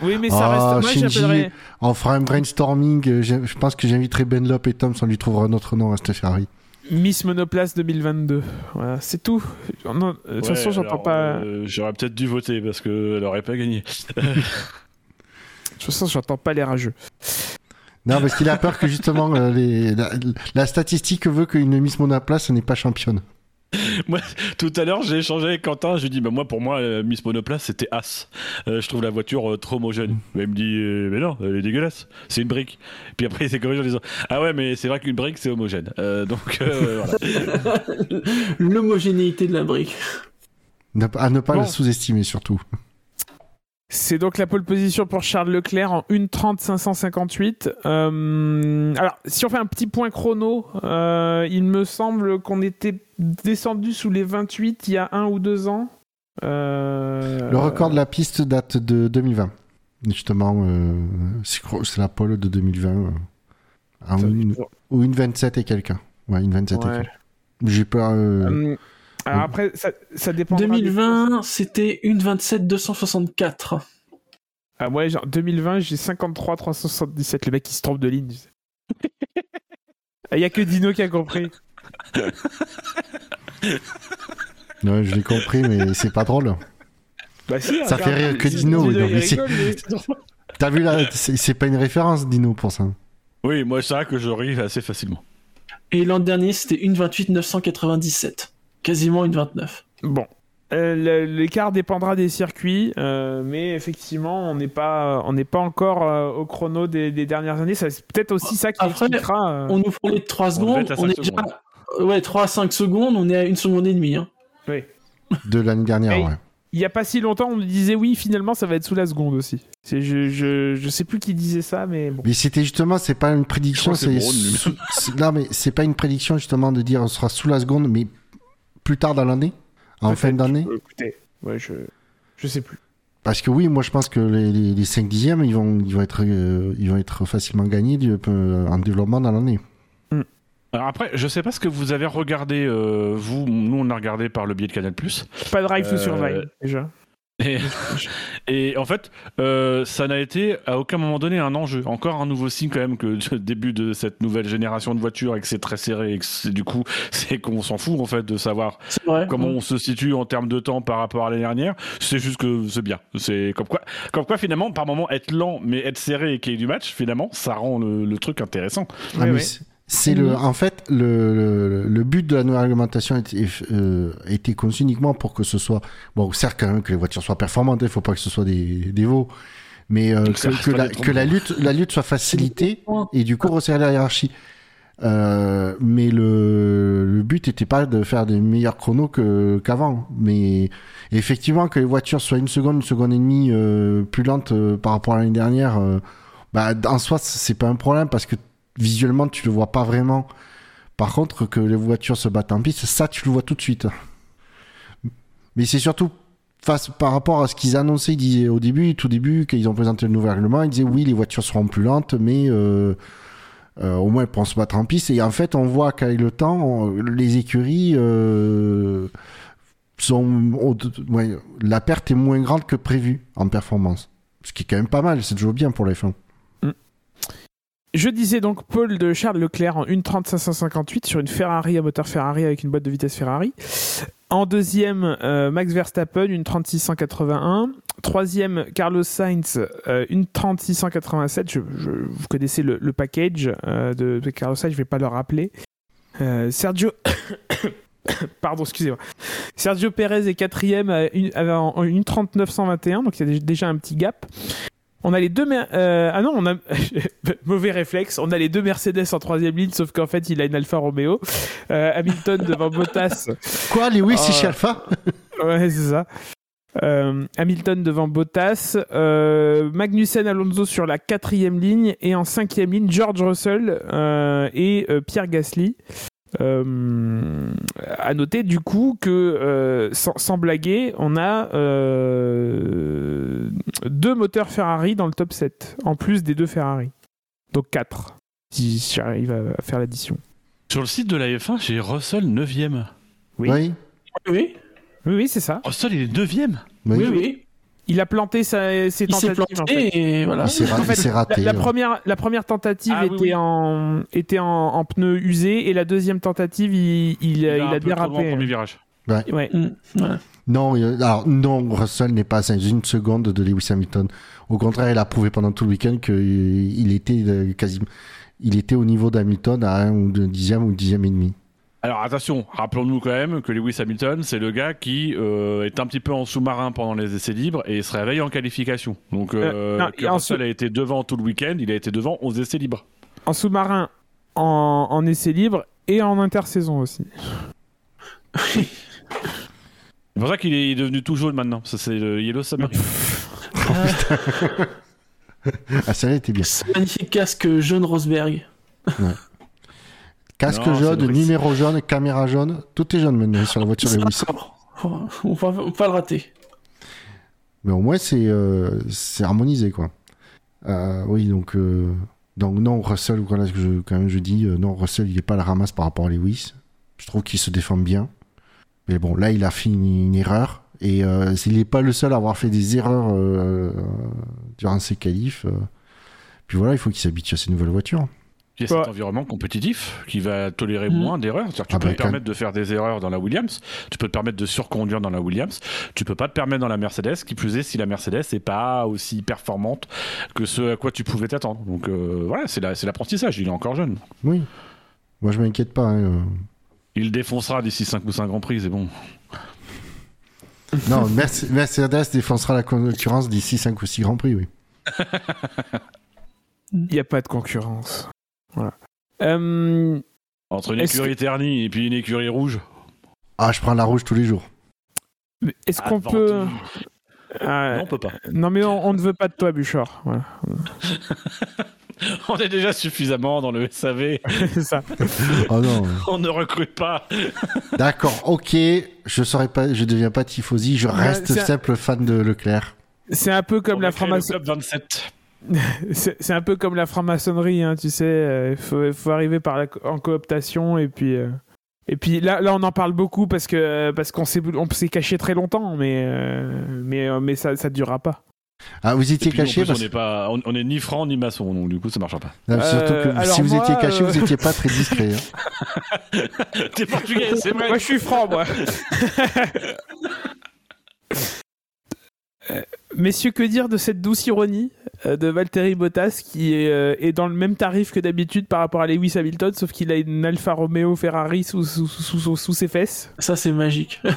Oui, mais ça Ah, reste. Moi, Shinji. j'appellerais. On fera un brainstorming. euh, Je pense que j'inviterai Ben Lop et Tom, on lui trouvera un autre nom à cette Ferrari. Miss Monoplace 2022. Voilà, c'est tout. Non, de toute Ouais, façon, j'entends pas. euh, J'aurais peut-être dû voter parce qu'elle aurait pas gagné. De toute façon, j'entends pas les rageux. Non, parce qu'il a peur que justement euh, les- la, la statistique veut qu'une Miss Monoplace n'est pas championne. Tout à l'heure, j'ai échangé avec Quentin. Je lui ai dit, bah, moi, pour moi, euh, Miss Monoplace, c'était As. Euh, je trouve la voiture euh, trop homogène. Mais il me dit, euh, mais non, elle est dégueulasse. C'est une brique. Puis après, il s'est corrigé en disant, ah ouais, mais c'est vrai qu'une brique, c'est homogène. Euh, donc, euh, voilà. L'homogénéité de la brique. Ne- À ne pas Bon. le sous-estimer surtout. C'est donc la pole position pour Charles Leclerc en 1.30 558. Euh, alors, si on fait un petit point chrono, euh, il me semble qu'on était descendu sous les 28 il y a un ou deux ans. Euh, Le record de la piste date de 2020. Justement, c'est la pole de 2020. euh, en ça- une- ou une 27 et quelqu'un. Ouais, une 27 et quelqu'un. J'ai Euh, alors après, ça, ça dépend. 2020, c'était une 27 264. Ah ouais, genre 2020, j'ai 53 377. Le mec qui se trompe de ligne. Il y a que Dino qui a compris. ouais, je l'ai compris, mais c'est pas drôle. Bah si, Ça fait rire que Dino, Dino, non, il mais c'est- rigole, mais- T'as vu là C'est pas une référence, Dino, pour ça. Oui, moi, c'est vrai que je ris assez facilement. Et l'an dernier, c'était une 28 997. Quasiment une 29. Bon. Euh, L'écart dépendra des circuits, euh, mais effectivement, on n'est pas, on n'est pas encore euh, au chrono des, des dernières années. Ça, C'est peut-être aussi ça qui Après, expliquera. euh, On nous parlait de 3 On devait secondes. On, cinq est déjà. secondes. Ouais, 3 à 5 secondes, on est à une seconde et demie. Hein. De l'année dernière, ouais. Il y a pas si longtemps, on nous disait oui, finalement, ça va être sous la seconde aussi. Je, je, je sais plus qui disait ça, mais bon. Mais c'était justement, c'est pas une prédiction, c'est- Non, mais c'est pas une prédiction justement de dire on sera sous la seconde, mais plus tard dans l'année? En fin d'année? Écoutez, ouais, je, je sais plus. Parce que oui, moi je pense que les, les, les 5 dixièmes, ils vont, ils, vont être, euh, ils vont être facilement gagnés du- euh, en développement dans l'année. Alors après, je sais pas ce que vous avez regardé, euh, vous, nous on a regardé par le biais de Canal+. Pas Drive to Survive, déjà. Et, et en fait, euh, ça n'a été à aucun moment donné un enjeu. Encore un nouveau signe quand même que le début de cette nouvelle génération de voitures et que c'est très serré et que c'est- du coup, c'est qu'on s'en fout en fait de savoir vrai. comment on se situe en termes de temps par rapport à l'année dernière. C'est juste que c'est bien. C'est comme quoi, comme quoi finalement, par moment être lent mais être serré et qu'il y ait du match, finalement, ça rend le, le truc intéressant. Ah, mais ouais. C'est- le, en fait, le, le, le but de la nouvelle réglementation était, euh, était conçu uniquement pour que ce soit, bon, certes quand même que les voitures soient performantes, il faut pas que ce soit des, des veaux, mais euh, que, la, que la lutte, la lutte soit facilitée et du coup resserrer la hiérarchie. Euh, mais le, le but n'était pas de faire des meilleurs chronos que qu'avant, mais effectivement que les voitures soient une seconde, une seconde et demie euh, plus lentes euh, par rapport à l'année dernière, euh, bah, en soi c'est pas un problème parce que visuellement tu le vois pas vraiment. Par contre que les voitures se battent en piste, ça tu le vois tout de suite. Mais c'est surtout face par rapport à ce qu'ils annonçaient au début, tout début, quand ils ont présenté le nouvel règlement, ils disaient oui les voitures seront plus lentes, mais euh, euh, au moins elles pourront se battre en piste. Et en fait on voit qu'avec le temps, les écuries euh, sont, la perte est moins grande que prévu en performance. Ce qui est quand même pas mal, c'est toujours bien pour les fins. Je disais donc Paul de Charles Leclerc en 1.30 sur une Ferrari à moteur Ferrari avec une boîte de vitesse Ferrari. En deuxième, euh, Max Verstappen, une 3681. Troisième, Carlos Sainz, euh, une 3687. Je, je- vous connaissez le, package euh, de, Carlos Sainz, je vais pas le rappeler. Euh, Sergio. Pardon, excusez-moi. Sergio Perez est quatrième à une, à- en une 3921, donc il y a déjà un petit gap. On a les deux. mer- euh, ah non, on a. Mauvais réflexe. On a les deux Mercedes en troisième ligne, sauf qu'en fait, il a une Alfa Romeo. Euh, Hamilton devant Bottas. Quoi, Lewis, c'est Ah. chez Alpha Ouais, c'est ça. Euh, Hamilton devant Bottas, euh, Magnussen Alonso sur la quatrième ligne et en cinquième ligne George Russell euh, et euh, Pierre Gasly. Euh, à noter du coup que euh, sans, sans blaguer, on a euh, deux moteurs Ferrari dans le top 7 en plus des deux Ferrari. Donc 4 si j'arrive à, à faire l'addition. Sur le site de la F1, j'ai Russell 9ème. Oui. Oui. Oui, Oui, oui, c'est ça. Russell, il est 9ème oui. oui, oui. Il a planté sa- ses Il s'est tentatives. en fait. planté et voilà. Il s'est ra- En fait, raté. La, la ouais. première, la première tentative Ah, oui, était, oui. En, était en, en pneu usé et la deuxième tentative, il, il, Il, il a, a dérapé. premier virage. Ouais. Mm, voilà. Non, il- alors non, Russell n'est pas à une seconde de Lewis Hamilton. Au contraire, il a prouvé pendant tout le week-end qu'il était euh, quasiment, il était au niveau d'Hamilton à un ou deux dixième ou dixième et demi. Alors attention, rappelons-nous quand même que Lewis Hamilton, c'est le gars qui euh, est un petit peu en sous-marin pendant les essais libres et se réveille en qualification. Donc euh, Euh, non, que et en Russell sous- a été devant tout le week-end, il a été devant aux essais libres. En sous-marin, en, en essai libre et en intersaison aussi. C'est pour ça qu'il est devenu tout jaune maintenant. Ça c'est le Yellow Submarine. Ah, celle-là était bien. Ce magnifique casque jaune Rosberg. Casque Non, jaune, numéro jaune, caméra jaune, tout est jaune maintenant sur la voiture Lewis. On va, on va pas le rater. Mais au moins c'est euh, harmonisé quoi. Euh, oui donc euh, donc non Russell voilà ce que je quand même je dis euh, non Russell il est pas à la ramasse par rapport à Lewis. Je trouve qu'il se défend bien. Mais bon là il a fait une, une erreur et euh, il n'est pas le seul à avoir fait des erreurs euh, durant ses qualifs. euh. Puis voilà il faut qu'il s'habitue à ces nouvelles voitures. Il y a Ouais. cet environnement compétitif qui va tolérer Mm. moins d'erreurs. C'est-à-dire que tu Ah peux bah, te permettre de faire des erreurs dans la Williams, tu peux te permettre de surconduire dans la Williams, tu peux pas te permettre dans la Mercedes, qui plus est si la Mercedes n'est pas aussi performante que ce à quoi tu pouvais t'attendre. Donc euh, voilà, c'est la- c'est l'apprentissage, il est encore jeune. Oui. Moi je m'inquiète pas. hein, euh. Il défoncera d'ici 5 ou 5 Grands Prix, c'est bon. Non Merce- Mercedes défoncera la concurrence d'ici 5 ou 6 grands prix oui. Il n'y a pas de concurrence. Voilà. Euh, Entre une écurie ternie et puis une écurie rouge. Ah je prends la rouge tous les jours. Est-ce qu'on peut. tout. Ah, Non, on peut pas. non, mais on, on ne veut pas de toi, Bouchard. Voilà. On est déjà suffisamment dans le SAV, c'est ça. Oh non. on ne recrute pas. D'accord, ok, je serai pas, je deviens pas tifosi, je reste un- simple fan de Leclerc. C'est un peu comme On la franc-maçonnerie. club 27. C'est un peu comme la franc-maçonnerie, hein, tu sais. Il faut, faut arriver par la, en cooptation et puis. euh, Et puis là, là, on en parle beaucoup parce que parce qu'on s'est on s'est caché très longtemps, mais euh, mais euh, mais ça ça durera pas. Ah, vous étiez caché parce on n'est pas, on, on est ni franc ni maçon, donc du coup ça marchera pas. Non, surtout que Euh, si vous moi, étiez caché, euh, vous étiez pas très discret. hein. T'es portugais, c'est vrai. Moi, je suis franc, moi. Messieurs, que dire de cette douce ironie euh, de Valtteri Bottas qui est, euh, est dans le même tarif que d'habitude par rapport à Lewis Hamilton, sauf qu'il a une Alfa Romeo Ferrari sous, sous, sous, sous- sous ses fesses? Ça, c'est magique.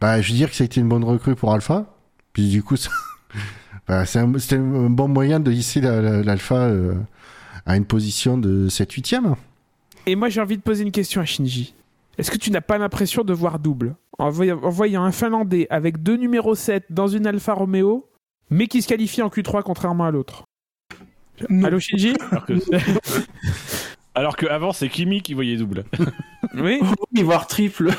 Bah, je veux dire que ça a été une bonne recrue pour Alpha. Puis du coup, ça- bah, c'est un- c'était un bon moyen de hisser la- la- l'Alpha euh, à une position de 7-8ème. Et moi, j'ai envie de poser une question à Shinji. Est-ce que tu n'as pas l'impression de voir double? En voyant, en voyant un Finlandais avec deux numéros 7 dans une Alfa Romeo, mais qui se qualifie en Q3 contrairement à l'autre Non. Allô Shinji? Alors que, alors que avant c'est Kimi qui voyait double. Oui Oui, voir triple.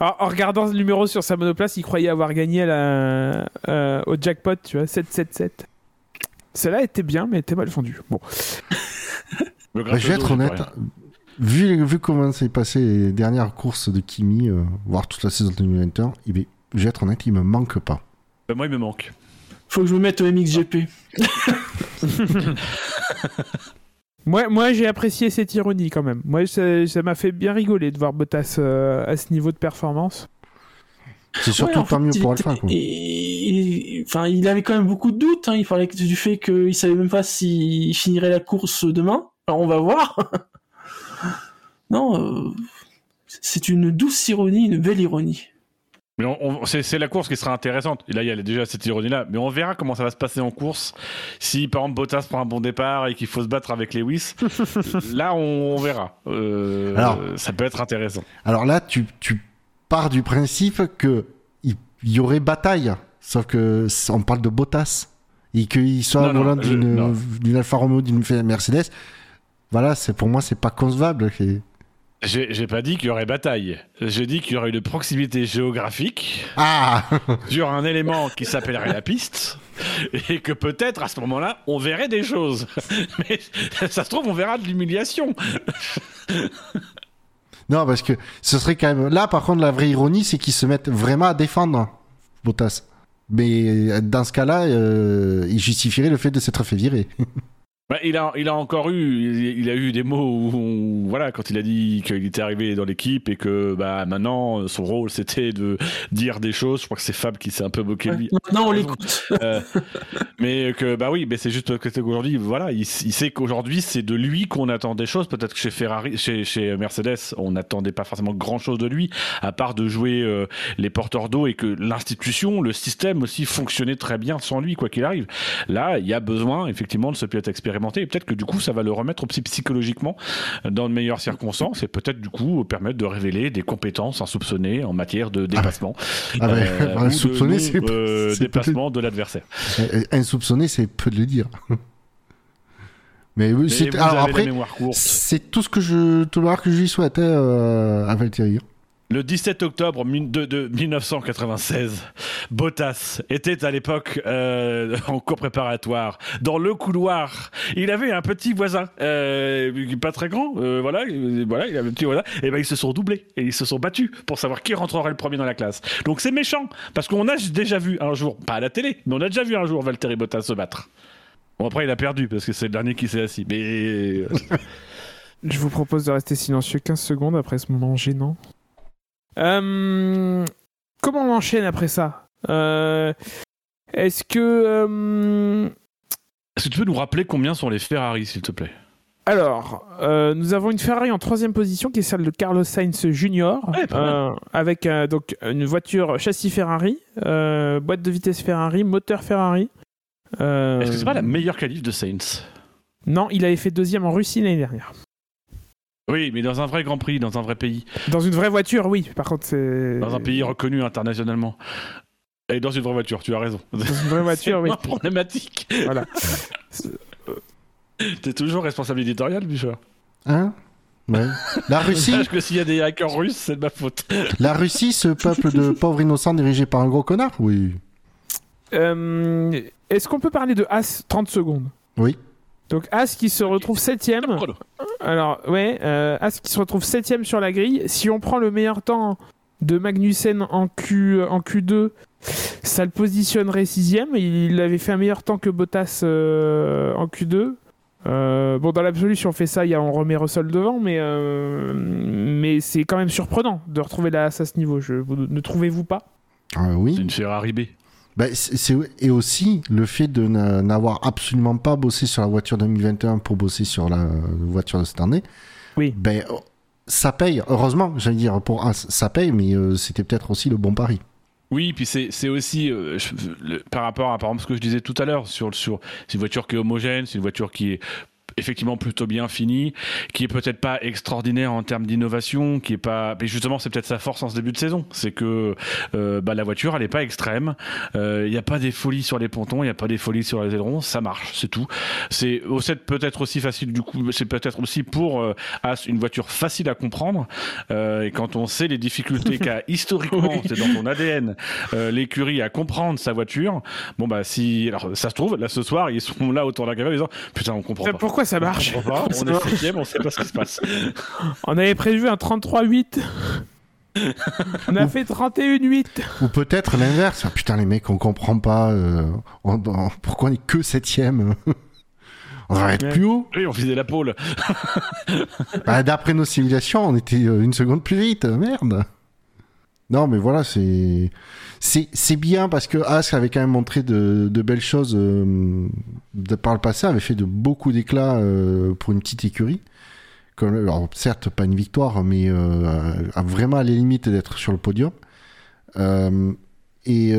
En, en regardant le numéro sur sa monoplace, il croyait avoir gagné la- euh, au jackpot, tu vois, 777. Celle-là était bien, mais était mal fondue. Bon. Bah, je vais être honnête. Pas. Vu, vu comment s'est passé les dernières courses de Kimi, euh, voire toute la saison de 2021, il est- je vais être honnête, il me manque pas. Bah, moi il me manque. Faut que je me mette au MXGP. Moi, moi j'ai apprécié cette ironie quand même. Moi, ça m'a fait bien rigoler de voir Bottas euh, à ce niveau de performance. C'est surtout Ouais, en tant fait, mieux il pour Alpha. Quoi. et- et- Enfin, il avait quand même beaucoup de doutes. hein. Il parlait du fait qu'il savait même pas s'il finirait la course demain. Alors on va voir. Non, euh, c'est une douce ironie, une belle ironie. Mais on- on- c'est c'est la course qui sera intéressante. Et là, il y a déjà cette ironie-là. Mais on verra comment ça va se passer en course. Si, par exemple, Bottas prend un bon départ et qu'il faut se battre avec Lewis, là, on, on verra. Euh, Alors. ça peut être intéressant. Alors là, tu, tu pars du principe que il il y aurait bataille, sauf que on parle de Bottas et qu'il soit Non, au volant d'une Alfa Romeo, d'une Mercedes. Voilà, c'est pour moi, c'est pas concevable. c'est- J'ai pas dit qu'il y aurait bataille. J'ai dit qu'il y aurait une proximité géographique Ah sur un élément qui s'appellerait la piste. Et que peut-être, à ce moment-là, on verrait des choses. Mais ça se trouve, on verra de l'humiliation. Non, parce que ce serait quand même. Là, par contre, la vraie ironie, c'est qu'ils se mettent vraiment à défendre Bottas. Mais euh, dans ce cas-là, euh, il justifierait le fait de s'être fait virer. Bah, il, a, il a encore eu, il, il a eu des mots où, voilà, quand il a dit qu'il était arrivé dans l'équipe et que bah, maintenant son rôle c'était de dire des choses. Je crois que c'est Fab qui s'est un peu moqué de lui. Maintenant, on raison. l'écoute. Euh, mais que bah oui, mais c'est juste que c'est qu'aujourd'hui, voilà, il, il sait qu'aujourd'hui c'est de lui qu'on attend des choses. Peut-être que chez Ferrari, chez, chez Mercedes, on n'attendait pas forcément grand chose de lui, à part de jouer euh, les porteurs d'eau et que l'institution, le système aussi fonctionnait très bien sans lui, quoi qu'il arrive. Là, il y a besoin effectivement de ce pilote expérimenté et peut-être que du coup ça va le remettre psy- psychologiquement dans de meilleures circonstances et peut-être du coup permettre de révéler des compétences insoupçonnées en matière de dépassement. Ah euh, bah, non, c'est- euh, déplacement de l'adversaire. Euh, Insoupçonné, c'est peu de le dire. Mais, Mais c'est- alors après, tout ce que je, tout le que je lui souhaitais euh, à Valtteri. Le 17 octobre mi- de, de 1996, Bottas était à l'époque euh, en cours préparatoire dans le couloir. Il avait un petit voisin, euh, pas très grand, euh, voilà, voilà, il avait un petit voisin. Et ben ils se sont doublés et ils se sont battus pour savoir qui rentrerait le premier dans la classe. Donc c'est méchant parce qu'on a déjà vu un jour, pas à la télé, mais on a déjà vu un jour Valtteri Bottas se battre. Bon après il a perdu parce que c'est le dernier qui s'est assis. Mais Je vous propose de rester silencieux 15 secondes après ce moment gênant. Euh, comment on enchaîne après ça? Euh, Est-ce que... euh, est-ce que tu peux nous rappeler combien sont les Ferrari s'il te plaît? Alors, euh, nous avons une Ferrari en troisième position qui est celle de Carlos Sainz Jr. Ouais, euh, avec euh, donc une voiture châssis Ferrari, boîte de vitesse Ferrari, moteur Ferrari. Est-ce que c'est pas la meilleure qualif de Saints Non, il avait fait deuxième en Russie l'année dernière. Oui, mais dans un vrai Grand Prix, dans un vrai pays, Dans une vraie voiture, oui. Par contre, c'est dans un pays reconnu internationalement. Et dans une vraie voiture, tu as raison. dans une vraie voiture, oui. C'est problématique. Voilà. T'es toujours responsable éditorial, Bouchard Hein? Ouais. La Russie, Sache que s'il y a des hackers russes, c'est de ma faute. la Russie, ce peuple de pauvres innocents dirigé par un gros connard? Oui. Euh, Est-ce qu'on peut parler de As 30 secondes? Oui. Donc As qui se retrouve septième. Alors ouais, euh, As qui se retrouve septième sur la grille. Si on prend le meilleur temps de Magnussen en Q en Q2, ça le positionnerait sixième. Il avait fait un meilleur temps que Bottas euh, en Q2. Euh, bon, dans l'absolu, si on fait ça, il y a, on remet Russell devant, mais, euh, mais c'est quand même surprenant de retrouver la As à ce niveau. Je, vous- ne trouvez-vous pas? Ah C'est oui. une Ferrari B. Ben, c'est- c'est- et aussi le fait de n'a- n'avoir absolument pas bossé sur la voiture 2021 pour bosser sur la voiture de cette année. Oui. Ben, oh, ça paye. Heureusement, j'allais dire, pour un, ça paye, mais euh, c'était peut-être aussi le bon pari. Oui, puis c'est c'est aussi euh, je- le- par rapport à par exemple ce que je disais tout à l'heure sur sur c'est une voiture qui est homogène, c'est une voiture qui est effectivement plutôt bien finie, qui est peut-être pas extraordinaire en termes d'innovation, qui est pas mais justement c'est peut-être sa force en ce début de saison, c'est que euh, bah, la voiture elle est pas extrême, Euh, il n'y a pas des folies sur les pontons, il n'y a pas des folies sur les ailerons, ça marche, c'est tout. C'est peut-être aussi facile du coup, c'est peut-être aussi pour euh, As une voiture facile à comprendre euh, et quand on sait les difficultés qu'a historiquement, Oui. c'est dans son ADN, euh, l'écurie à comprendre sa voiture. Bon bah si, alors ça se trouve là ce soir ils sont là autour de la caverne en disant putain on comprend pas. Pourquoi ça On marche comprend pas, on est septième, on sait pas ce qui se passe. On avait prévu un 33-8. on a fait 31-8. Ou peut-être l'inverse. Ah, putain, les mecs, on comprend pas. euh, on- on- pourquoi on est que septième On devrait être Ouais. plus haut. Oui, on visait la pôle. Bah, D'après nos simulations, on était euh, une seconde plus vite. Merde. Non, mais voilà, c'est c'est bien parce que As avait quand même montré de, de belles choses euh, de, par le passé, avait fait de beaucoup d'éclats euh, pour une petite écurie. Alors certes, pas une victoire, mais euh, vraiment à la limite d'être sur le podium. Et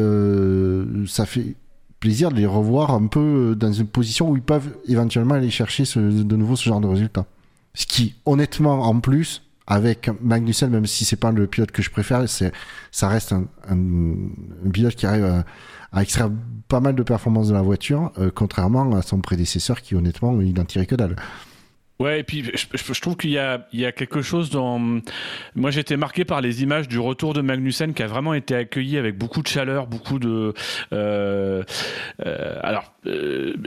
ça fait plaisir de les revoir un peu dans une position où ils peuvent éventuellement aller chercher de nouveau ce genre de résultat. Ce qui, honnêtement, en plus, avec Magnussen, même si c'est pas le pilote que je préfère, c'est, ça reste un, pilote qui arrive à, extraire pas mal de performances de la voiture, euh, contrairement à son prédécesseur qui, honnêtement, il n'en tirait que dalle. Ouais, et puis je, trouve qu'il y a, il y a quelque chose dans. Moi, été marqué par les images du retour de Magnussen qui a vraiment été accueilli avec beaucoup de chaleur, beaucoup de. euh, euh, alors,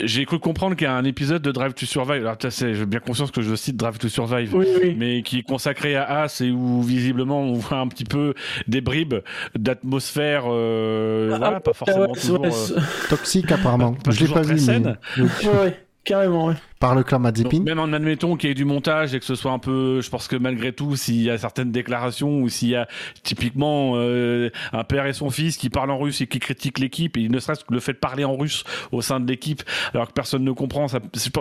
j'ai cru comprendre qu'il y a un épisode de Drive to Survive. Alors, ça, c'est- j'ai bien conscience que je cite Drive to Survive. Oui, oui. Mais qui est consacré à As et où visiblement on voit un petit peu des bribes d'atmosphère, euh, Ah, voilà, pas ah, forcément ouais, toujours, ouais, euh, Toxique, apparemment. Pas je l'ai pas vu, mais carrément, ouais. Par le clan Donc, Mazepin. même en admettant qu'il y ait du montage et que ce soit un peu, je pense que malgré tout, s'il y a certaines déclarations ou s'il y a typiquement euh, un père et son fils qui parlent en russe et qui critiquent l'équipe, et ne serait-ce que le fait de parler en russe au sein de l'équipe alors que personne ne comprend,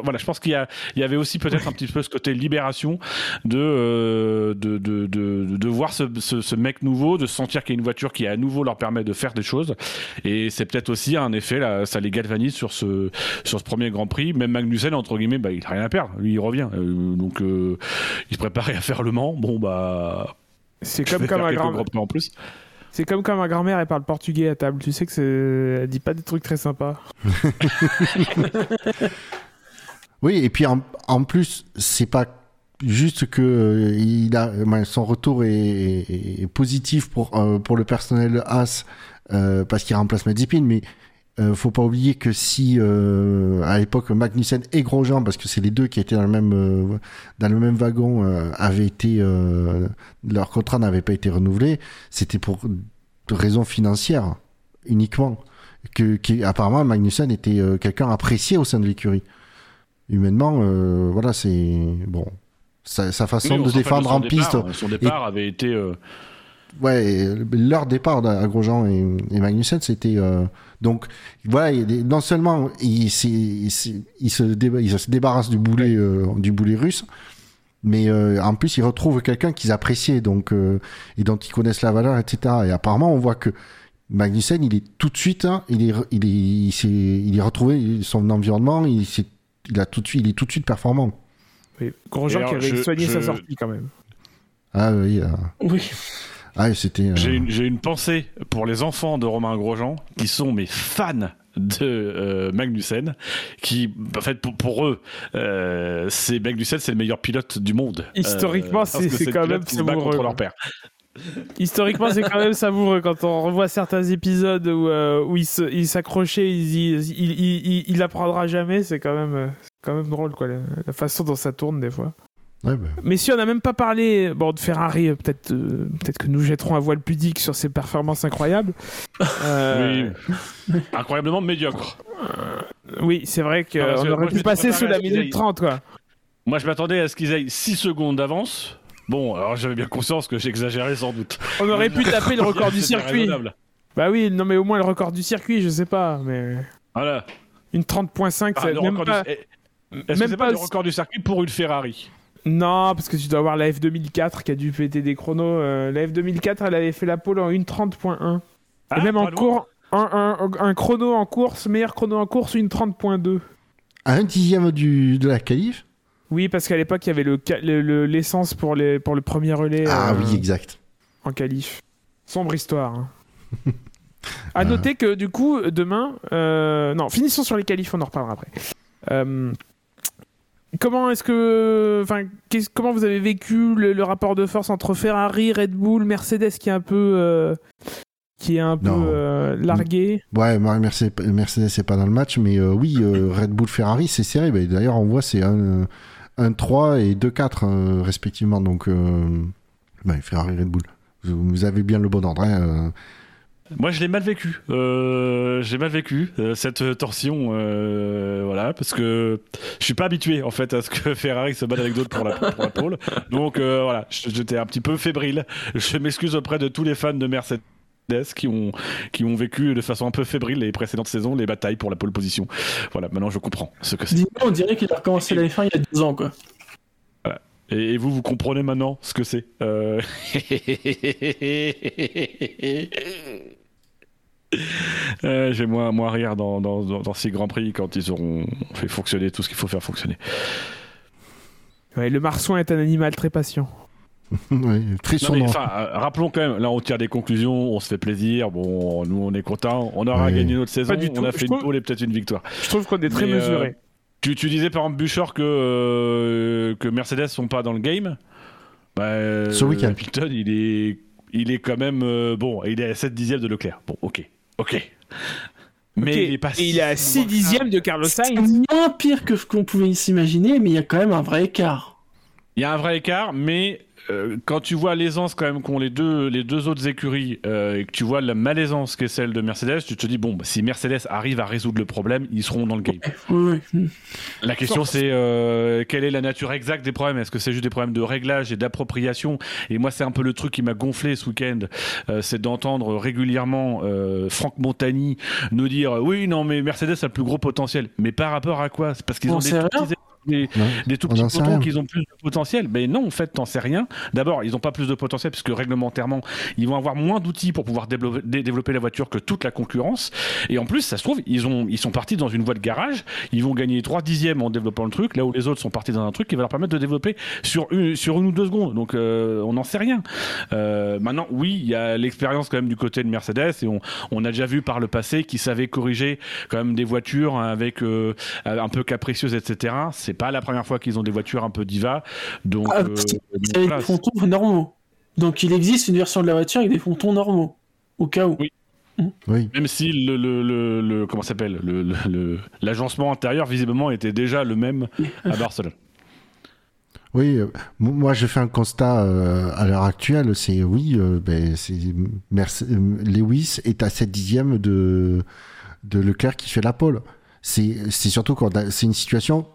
voilà, je pense qu'il y, avait aussi peut-être un petit peu ce côté libération de, euh, de, de, voir ce, mec nouveau, de sentir qu'il y a une voiture qui à nouveau leur permet de faire des choses. Et c'est peut-être aussi un effet, ça les galvanise sur ce, sur ce premier Grand Prix. Même Magnussen, entre guillemets, bah, il a rien à perdre. Lui, il revient. Euh, donc, euh, il se préparait à faire le Mans. Bon, bah. C'est comme quand ma quelques grand Grands Prix en plus. C'est comme quand ma grand-mère elle parle portugais à table. Tu sais que c'est elle dit pas des trucs très sympas. Oui, et puis en, en plus, c'est pas juste que euh, il a, ben, son retour est, est- est positif pour, euh, pour le personnel de As euh, parce qu'il remplace Mazepin, mais euh, faut pas oublier que si euh, à l'époque Magnussen et Grosjean, parce que c'est les deux qui étaient dans le même euh, dans le même wagon, euh, avaient été euh, leur contrat n'avait pas été renouvelé, c'était pour de raisons financières uniquement. Que, qui, apparemment Magnussen était euh, quelqu'un apprécié au sein de l'écurie humainement, euh, voilà, c'est bon. Sa, sa façon Oui, de défendre en départ. piste, Son départ avait été. Euh, ouais, et leur départ à Grosjean et, et Magnussen, c'était euh, donc voilà, il non seulement il, s'est- il, se, déba- il se débarrasse du boulet euh, du boulet russe, mais euh, en plus ils retrouvent quelqu'un qu'ils appréciaient donc euh, et dont ils connaissent la valeur, etc. Et apparemment on voit que Magnussen, il est tout de suite, hein, il est, il est, il s'est, il est retrouvé son environnement, il s'est, il a tout de suite, il est tout de suite performant. Oui. Grosjean qui avait je- soigné sa sortie quand même. Ah oui, euh, Oui. Ah, c'était. euh, J'ai une, j'ai une pensée pour les enfants de Romain Grosjean qui sont mes fans de euh, Magnussen, qui, en fait, pour, pour eux, euh, c'est Magnussen, c'est le meilleur pilote du monde. Historiquement, Euh, c'est- quand même savoureux, leur père. Historiquement, c'est quand même savoureux quand on revoit certains épisodes où, euh, où il se- il s'accrochait, il, il, il, il, il- il apprendra jamais. C'est quand même, quand même drôle, quoi, la, la façon dont ça tourne des fois. Ouais, bah, Mais si on n'a même pas parlé bon, de Ferrari, euh, peut-être euh, peut-être que nous jetterons un voile pudique sur ses performances incroyables. Euh, Oui. Incroyablement médiocre. oui, c'est vrai qu'on que aurait moi, pu passer sous la minute aillent. 30, quoi. Moi, je m'attendais à ce qu'ils aient 6 secondes d'avance. Bon, alors j'avais bien conscience que j'exagérais sans doute. On aurait pu taper le record du circuit. raisonnable. Bah oui, non mais au moins le record du circuit, je sais pas, mais Voilà. une 30.5, Ah, c'est le même record pas... du... Est-ce que même c'est pas, pas le record du circuit pour une Ferrari? Non, parce que tu dois avoir la F2004 qui a dû péter des chronos. euh, la F2004, elle avait fait la pole en 1.30.1. Et Ah, même en cours, un, un- un chrono en course, meilleur chrono en course, 1.30.2. à un dixième du, de la qualif? Oui, parce qu'à l'époque, il y avait le ca- le- le- l'essence pour, les, pour le premier relais Ah euh, oui, exact. en qualif. Sombre histoire. hein. à noter que du coup, demain. euh, non, finissons sur les qualifs, on en reparlera après. Euh, Comment est-ce que, enfin, comment vous avez vécu le, le rapport de force entre Ferrari, Red Bull, Mercedes qui est un peu, euh, qui est un peu euh, largué? Ouais, Mercedes, Mercedes c'est pas dans le match, mais euh, oui, Red Bull Ferrari, c'est serré. Bah, D'ailleurs, on voit c'est un, un 3 et 2-4 euh, respectivement. Donc, ouais, Ferrari Red Bull. Vous, vous avez bien le bon ordre. hein. Moi, je l'ai mal vécu. Euh, j'ai mal vécu euh, cette torsion, euh, voilà, parce que je suis pas habitué en fait à ce que Ferrari se batte avec d'autres pour la, pour la pole. Donc euh, voilà, j'étais un petit peu fébrile. Je m'excuse auprès de tous les fans de Mercedes qui ont qui ont vécu de façon un peu fébrile les précédentes saisons les batailles pour la pole position. Voilà, maintenant je comprends ce que c'est. Dis-moi, on dirait qu'il a recommencé la F1 il y a deux ans, quoi. Et, et vous, vous comprenez maintenant ce que c'est. Euh... Euh, J'ai moins, moins rire dans, dans, dans, dans ces grands prix quand ils auront fait fonctionner tout ce qu'il faut faire fonctionner. Ouais, le marsouin est un animal très patient. Très Non, mais, euh, rappelons quand même, là on tire des conclusions, on se fait plaisir, bon, nous on est contents, on aura Ouais. gagné notre saison, Pas du on tout, a je fait une trouve- pole et peut-être une victoire. Je trouve qu'on est très Mais, euh, mesuré. Tu, tu disais par exemple Bouchard que, euh, que Mercedes sont pas dans le game. Bah, Ce week-end. Hamilton, il est, il est quand même euh, bon, il est à 7 dixièmes de Leclerc. Bon, ok, ok. Mais il est pas. et il est à 6 dixièmes de Carlos C'est Sainz. moins pire que ce qu'on pouvait s'imaginer, mais il y a quand même un vrai écart. Il y a un vrai écart, mais euh, quand tu vois l'aisance quand même qu'ont les deux, les deux autres écuries euh, et que tu vois la malaisance qu'est celle de Mercedes, tu te dis bon, bah, si Mercedes arrive à résoudre le problème, ils seront dans le game. Oui, oui. La question c'est euh, quelle est la nature exacte des problèmes? Est-ce que c'est juste des problèmes de réglage et d'appropriation? Et moi c'est un peu le truc qui m'a gonflé ce week-end, euh, c'est d'entendre régulièrement euh, Franck Montagny nous dire oui non mais Mercedes a le plus gros potentiel. Mais par rapport à quoi? C'est parce qu'ils On ont des des, Ouais. des tout petits potons qu'ils ont plus de potentiel. Mais non, en fait, t'en sais rien. D'abord, ils n'ont pas plus de potentiel puisque réglementairement, ils vont avoir moins d'outils pour pouvoir développer, dé- développer la voiture que toute la concurrence. Et en plus, ça se trouve, ils, ont, ils sont partis dans une voie de garage. Ils vont gagner 3 dixièmes en développant le truc, là où les autres sont partis dans un truc qui va leur permettre de développer sur une, sur une ou deux secondes. Donc, euh, on n'en sait rien. Euh, maintenant, oui, il y a l'expérience quand même du côté de Mercedes et on, on a déjà vu par le passé qu'ils savaient corriger quand même des voitures avec euh, un peu capricieuses, etc. C'est pas la première fois qu'ils ont des voitures un peu diva. Donc, Ah, euh, C'est avec voilà, des fontons normaux. Donc il existe une version de la voiture avec des fontons normaux. Au cas où. Oui. Oui. Même si le, le, le, le- comment ça s'appelle le, le- le- l'agencement intérieur visiblement était déjà le même à Barcelone. Oui, euh, mo- moi je fais un constat euh, à l'heure actuelle, c'est oui, euh, ben, c'est Merce- Lewis est à 7 dixièmes de, de Leclerc qui fait la pole. C'est c'est surtout quand c'est une situation,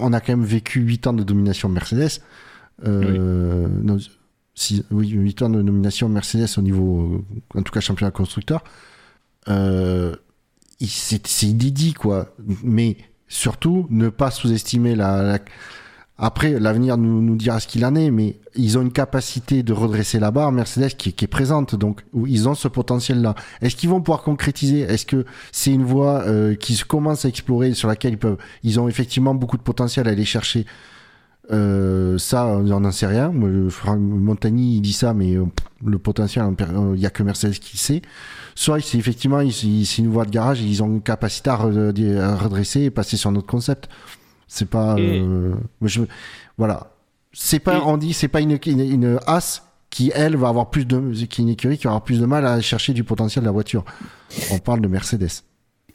on a quand même vécu 8 ans de domination Mercedes. Euh, non, oui, 8 ans de domination Mercedes au niveau, euh, en tout cas championnat constructeur. Euh, c'est c'est inédit quoi. Mais surtout, ne pas sous-estimer la- la après, l'avenir nous, nous dira ce qu'il en est, mais ils ont une capacité de redresser la barre, Mercedes, qui, qui est présente. Donc, ils ont ce potentiel-là. Est-ce qu'ils vont pouvoir concrétiser? Est-ce que c'est une voie euh, qui se commence à explorer, sur laquelle ils peuvent Ils ont effectivement beaucoup de potentiel à aller chercher? Euh, ça, on n'en sait rien. Montagny, il dit ça, mais euh, le potentiel, il n'y a que Mercedes qui le sait. Soit c'est effectivement, c'est une voie de garage ils ont une capacité à redresser et passer sur notre concept. C'est pas. Et- euh, je, voilà. C'est pas, Et- dit, c'est pas une, une, une as qui, elle, va avoir plus de. qui une écurie qui va avoir plus de mal à chercher du potentiel de la voiture. On parle de Mercedes.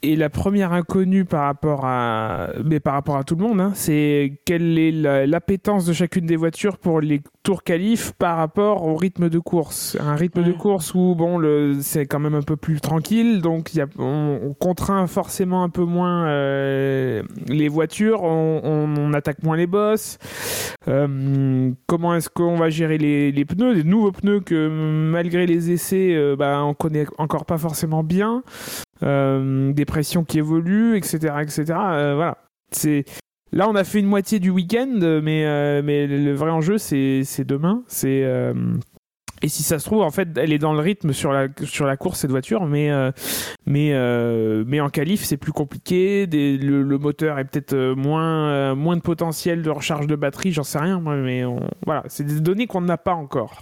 Et la première inconnue par rapport à, mais par rapport à tout le monde, hein, c'est quelle est la- l'appétence de chacune des voitures pour les tours qualifs par rapport au rythme de course. Un rythme de Ouais. course où bon, le, c'est quand même un peu plus tranquille, donc y a, on, on contraint forcément un peu moins euh, les voitures, on, on- on attaque moins les bosses. Euh, comment est-ce qu'on va gérer les, les pneus, les nouveaux pneus que malgré les essais, euh, bah, on connaît encore pas forcément bien des pressions qui évoluent, etc., etc. Euh, voilà. C'est là, on a fait une moitié du week-end, mais euh, mais le vrai enjeu, c'est c'est demain. C'est euh, et si ça se trouve, en fait, elle est dans le rythme sur la sur la course cette voiture, mais euh, mais euh, mais en qualif, c'est plus compliqué. Des, le, le moteur est peut-être euh, moins euh, moins de potentiel de recharge de batterie, j'en sais rien, mais on- voilà, c'est des données qu'on n'a pas encore.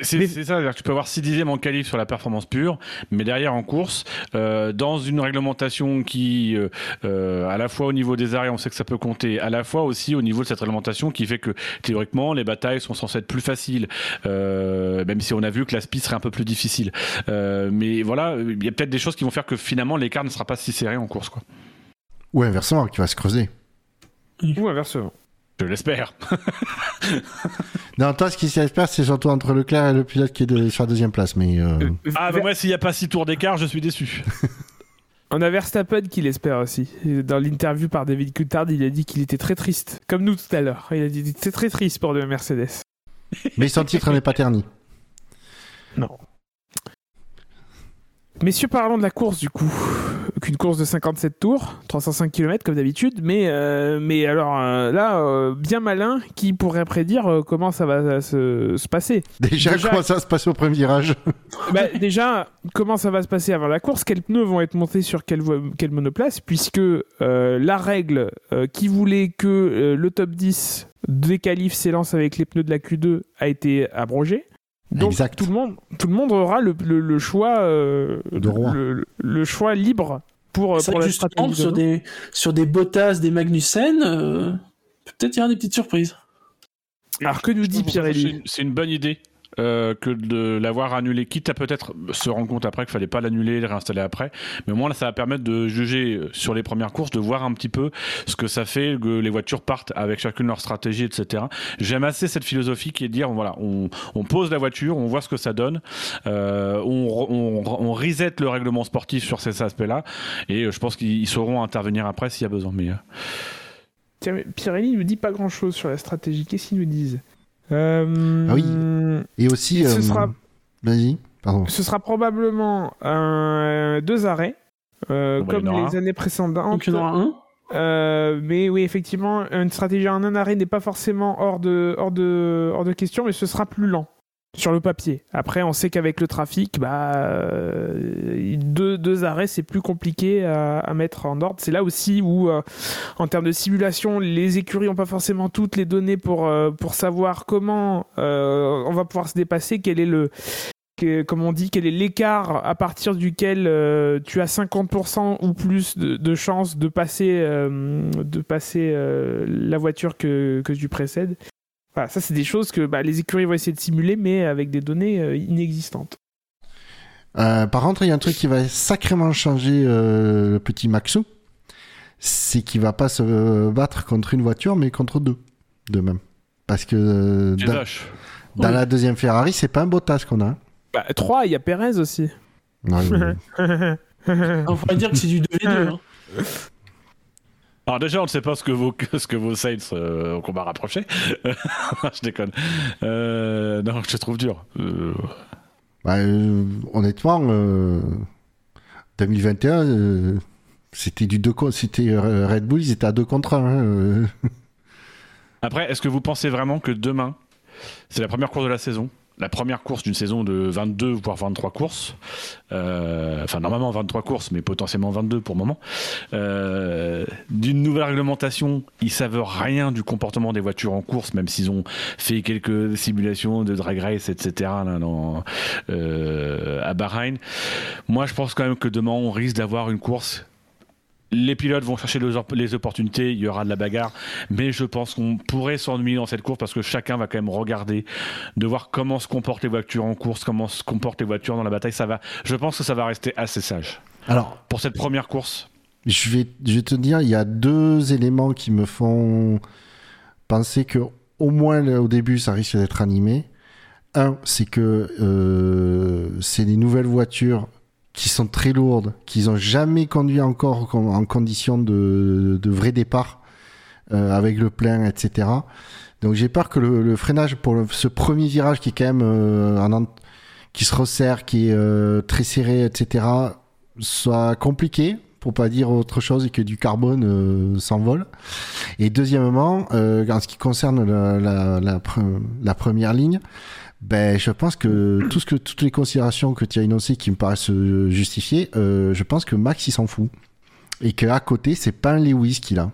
C'est- Mais- ça, que tu peux avoir 6 dixièmes en qualif sur la performance pure, mais derrière en course, euh, dans une réglementation qui, euh, euh, à la fois au niveau des arrêts, on sait que ça peut compter, à la fois aussi au niveau de cette réglementation qui fait que théoriquement les batailles sont censées être plus faciles, euh, même si on a vu que la speed serait un peu plus difficile. Euh, mais voilà, il y a peut-être des choses qui vont faire que finalement l'écart ne sera pas si serré en course, quoi. Ou inversement, qui va se creuser. Ou inversement. Je l'espère. Non, toi, ce qui s'espère, c'est surtout entre Leclerc et le pilote qui est de, sur la deuxième place. Mais euh, Ah, bah moi, s'il n'y a pas 6 tours d'écart, je suis déçu. On a Verstappen qui l'espère aussi. Dans l'interview par David Coulthard, il a dit qu'il était très triste, comme nous tout à l'heure. Il a dit qu'il était très triste pour le Mercedes. mais son titre n'est pas terni. Messieurs, parlons de la course du coup. Qu'une course de 57 tours, 305 km comme d'habitude, mais, euh, mais alors euh, là, euh, bien malin, qui pourrait prédire comment ça va se, se passer? Déjà, Déjà- comment ça se passe au premier virage? Bah, Déjà, comment ça va se passer avant la course? Quels pneus vont être montés sur quelle, quelle monoplace? Puisque la règle qui voulait que le top 10 des qualifs s'élance avec les pneus de la Q2 a été abrogée. Donc Exact. tout le monde, tout le monde aura le, le- le choix, euh, De roi. le, le choix libre pour, C'est pour la justement, stratégie. de sur des, sur des Bottas, des Magnussen, euh, peut-être il y aura des petites surprises. Alors que nous dit C'est Pirelli une- C'est une bonne idée. Euh, que de l'avoir annulé, quitte à peut-être se rendre compte après qu'il fallait pas l'annuler, le réinstaller après. Mais au moins là, ça va permettre de juger euh, sur les premières courses, de voir un petit peu ce que ça fait que les voitures partent avec chacune leur stratégie, etc. J'aime assez cette philosophie qui est de dire voilà, on, pose la voiture, on voit ce que ça donne, euh, on, on, reset le règlement sportif sur ces aspects-là, et je pense qu'ils sauront intervenir après s'il y a besoin. Mais euh, Tiens, Pirelli nous dit pas grand chose sur la stratégie. Qu'est-ce qu'ils nous disent? Euh, Ah oui. Et aussi. Ce euh, sera- Vas-y, pardon. Ce sera probablement un- deux arrêts, euh, Bon, bah, comme aura les années précédentes. Donc il y en aura un. Euh, mais oui, effectivement, une stratégie en un arrêt n'est pas forcément hors de, hors, de, hors de question, mais ce sera plus lent sur le papier. Après, on sait qu'avec le trafic, bah, euh, deux, arrêts, c'est plus compliqué à, mettre en ordre. C'est là aussi où, euh, en termes de simulation, les écuries n'ont pas forcément toutes les données pour, euh, savoir comment on va pouvoir se dépasser, quel est le, comme on dit, quel est l'écart à partir duquel tu as 50% ou plus de, de chances de passer, la voiture que tu précèdes. Voilà, ça c'est des choses que bah, les écuries vont essayer de simuler, mais avec des données euh, inexistantes. Euh, par contre, il y a un truc qui va sacrément changer euh, le petit Maxou. C'est qu'il va pas se battre contre une voiture, mais contre deux. De même. Parce que euh, dans, vache. dans Oui. la deuxième Ferrari, c'est pas un Bottas qu'on a. Bah, 3, il y a Perez aussi. Non, On pourrait dire que c'est du 2v2. hein. Alors déjà, on ne sait pas ce que vos, ce que vos Saints euh, au combat rapproché. je déconne. Euh, non, je te trouve dur. Euh, bah, euh, honnêtement, euh, 2021, euh, c'était du deux c'était Red Bull, ils étaient à deux contre un. hein. Après, est-ce que vous pensez vraiment que demain, c'est la première course de la saison la première course d'une saison de 22 voire 23 courses. Euh, enfin, normalement 23 courses, mais potentiellement 22 pour le moment. Euh, d'une nouvelle réglementation, ils savent rien du comportement des voitures en course, même s'ils ont fait quelques simulations de drag race, etc. Là, euh, à Bahreïn. Moi, je pense quand même que demain, on risque d'avoir une course les pilotes vont chercher les opportunités, il y aura de la bagarre, mais je pense qu'on pourrait s'ennuyer dans cette course parce que chacun va quand même regarder, de voir comment se comportent les voitures en course, comment se comportent les voitures dans la bataille. Ça va, je pense que ça va rester assez sage. Alors, pour cette première course, je vais, je vais te dire, il y a deux éléments qui me font penser que au moins au début, ça risque d'être animé. Un, c'est que euh, c'est des nouvelles voitures qui sont très lourdes, qu'ils n'ont jamais conduit encore en condition de, de vrai départ, euh, avec le plein, etc. Donc j'ai peur que le, freinage pour ce premier virage qui est quand même euh, qui se resserre, qui est euh, très serré, etc., soit compliqué pour pas dire autre chose et que du carbone euh, s'envole. Et deuxièmement, euh, en ce qui concerne la, la, la première ligne, ben, je pense que, tout ce que toutes les considérations que tu as énoncées qui me paraissent euh, justifiées, euh, je pense que Max il s'en fout et qu'à côté c'est pas un Lewis qu'il a.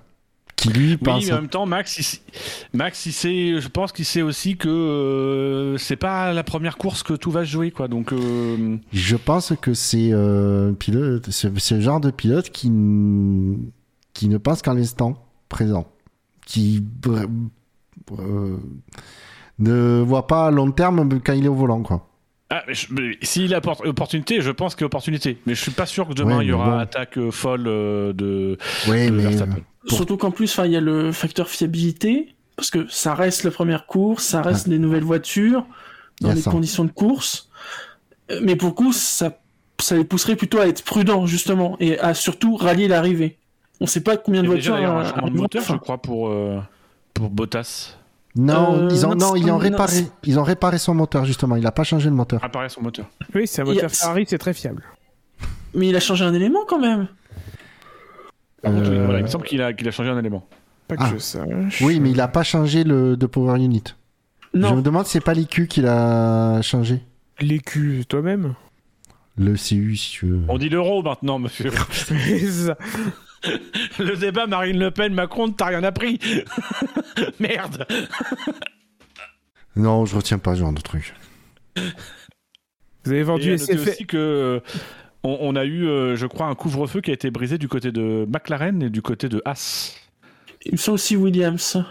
Qui lui pense. Oui, mais en même temps, Max, il, Max, il sait, je pense qu'il sait aussi que euh, c'est pas la première course que tout va se jouer, quoi. Donc, euh... je pense que c'est pilote, c'est le genre de pilote qui qui ne pense qu'à l'instant présent, qui euh, ne voit pas à long terme quand il est au volant, quoi. Ah, s'il apporte opportunité, je pense qu'il y a opportunité. Mais je suis pas sûr que demain il y aura attaque euh, folle euh, de, oui, mais... Surtout qu'en plus, il y a le facteur fiabilité, parce que ça reste la première course, ça reste ah. des nouvelles voitures, dans les conditions de course. Euh, mais pour le coup, ça, ça les pousserait plutôt à être prudents, justement, et à surtout rallier l'arrivée. On sait pas combien de voitures... Il y a un moteur, je crois, pour, pour Bottas. Non, euh, ils ont, non, ils ont réparé, ils ont réparé son moteur justement. Il a pas changé le moteur. Réparé son moteur. Oui, c'est un moteur Ferrari, c'est très fiable. Mais il a changé un élément quand même. Euh, il me semble qu'il a, qu'il a changé un élément. Pas que ah. je sache. Oui, mais il a pas changé le de power unit. Non. Je me demande si c'est pas l'EQ qu'il a changé. L'EQ, toi-même Le CU, si tu veux. On dit l'euro maintenant, monsieur. Le débat Marine Le Pen, Macron, t'as rien appris. Merde. Non, je retiens pas ce genre de truc. Vous avez vendu et aussi que on, a eu, euh, je crois, un couvre-feu qui a été brisé du côté de McLaren et du côté de Haas. Il me aussi Williams.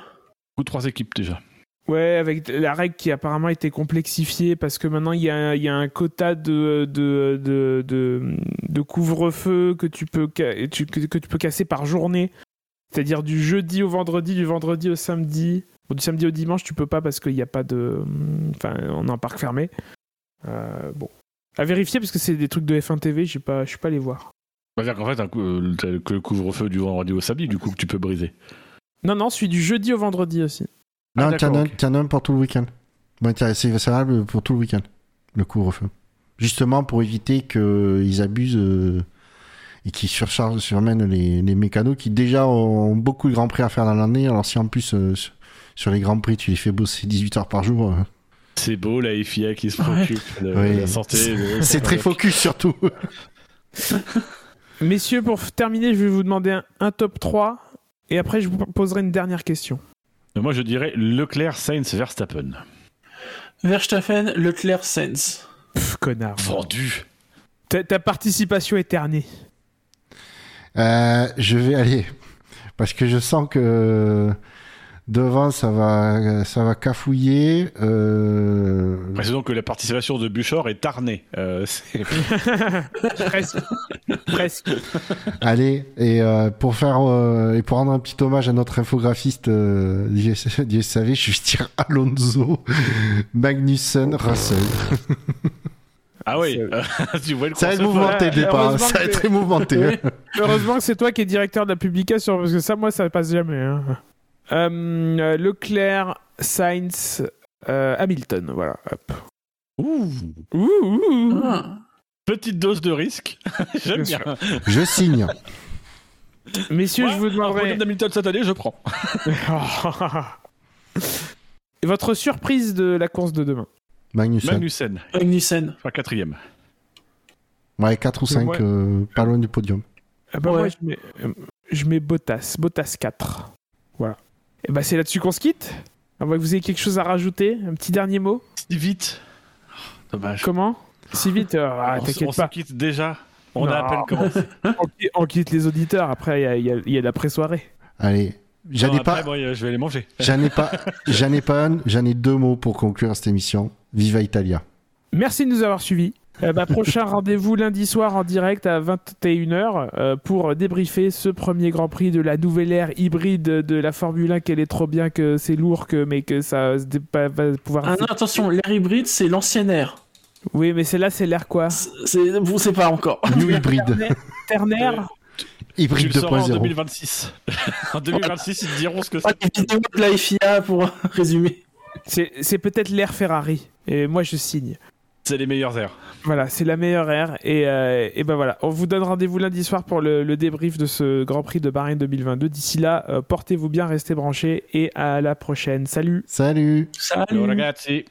Ou trois équipes déjà. Ouais, avec la règle qui apparemment a été complexifiée parce que maintenant il y a, y a, un quota de, de, de, de, couvre-feu que, tu peux, que, tu peux casser par journée. C'est-à-dire du jeudi au vendredi, du vendredi au samedi. du samedi au dimanche, tu peux pas parce qu'il n'y a pas de. Enfin, on a un parc fermé. Euh, bon. À vérifier parce que c'est des trucs de F1 TV, je ne suis pas allé voir. C'est-à-dire qu'en fait, euh, que le couvre-feu du vendredi au samedi, du coup, que tu peux briser. Non, non, celui du jeudi au vendredi aussi. Non, ah, t'en as un pour tout le week-end. c'est valable pour tout le week-end, le couvre-feu. Justement pour éviter qu'ils abusent euh, et qu'ils surchargent, surmènent les, les mécanos qui déjà ont beaucoup de grands prix à faire dans l'année. Alors si en plus euh, sur les grands prix tu les fais bosser 18 heures par jour. Euh. C'est beau la FIA qui se préoccupe de, la santé. C'est très focus surtout. Messieurs, pour terminer, je vais vous demander un top 3 et après je vous poserai une dernière question. Moi, je dirais Leclerc, Sainz, Verstappen. Verstappen, Leclerc, Sainz. Pff, connard. Vendu. Ta, ta participation éternée. Euh, je vais aller. Parce que je sens que Devant, ça va, ça va cafouiller. Euh... Précisons que la participation de Buchor est tarnée. Euh, Presque. Presque. Allez, et euh, pour faire euh, et pour rendre un petit hommage à notre infographiste euh, du, SAV, je vais dire Alonso, Magnussen, Russell. Ah oui, tu vois le ça va être mouvementé le départ, ça va être très mouvementé. Heureusement que c'est toi qui es directeur de la publication, parce que ça, moi, ça passe jamais. Hein. Euh, Leclerc, Sainz, euh, Hamilton. Voilà. Hop. Ouh. Ouh. Ah. Petite dose de risque. J'aime bien. Je signe. Messieurs, je vous demanderai. d'Hamilton cette année, je prends. Votre surprise de la course de demain Magnussen. Magnussen, Magnussen. enfin quatrième. Ouais, 4 ou 5, Ouais. euh, pas loin du podium. Ah bah, Ouais. Moi, je mets, euh, je mets Bottas. Bottas 4. Et bah, c'est là-dessus qu'on se quitte. Vous ayez quelque chose à rajouter. Un petit dernier mot. Si vite. Dommage. Comment Si vite euh, ah, on se quitte déjà. On a à Non. peine commencé. On, qui- on quitte les auditeurs. Après, il y a, il y a- il y a l'après-soirée. Allez, j'en Non, ai pas, je vais les manger. j'en ai pas, j'en ai pas un, j'en ai deux mots pour conclure cette émission. Viva Italia. Merci de nous avoir suivis. Euh, bah, prochain rendez-vous lundi soir en direct à 21h euh, pour débriefer ce premier Grand Prix de la nouvelle ère hybride de la Formule 1 qu'elle est trop bien, que c'est lourd, que, mais que ça va pouvoir... Ah non, attention, l'air hybride, c'est l'ancienne ère. Oui, mais c'est là, c'est l'air quoi? C'est- C'est, vous savez pas encore. New Hybrid. Ternaire Tu Hybride le sauras en 2.0. 2026. en 2026, ils diront ce que Ah, c'est. de la FIA pour résumer. C'est c'est peut-être l'ère Ferrari. Et moi, je signe. C'est les meilleures airs. Voilà, c'est la meilleure ère. Et, euh, et ben voilà, on vous donne rendez-vous lundi soir pour le, le débrief de ce Grand Prix de Bahreïn 2022. D'ici là, euh, portez-vous bien, restez branchés et à la prochaine. Salut Salut. Salut. Ciao, ragazzi.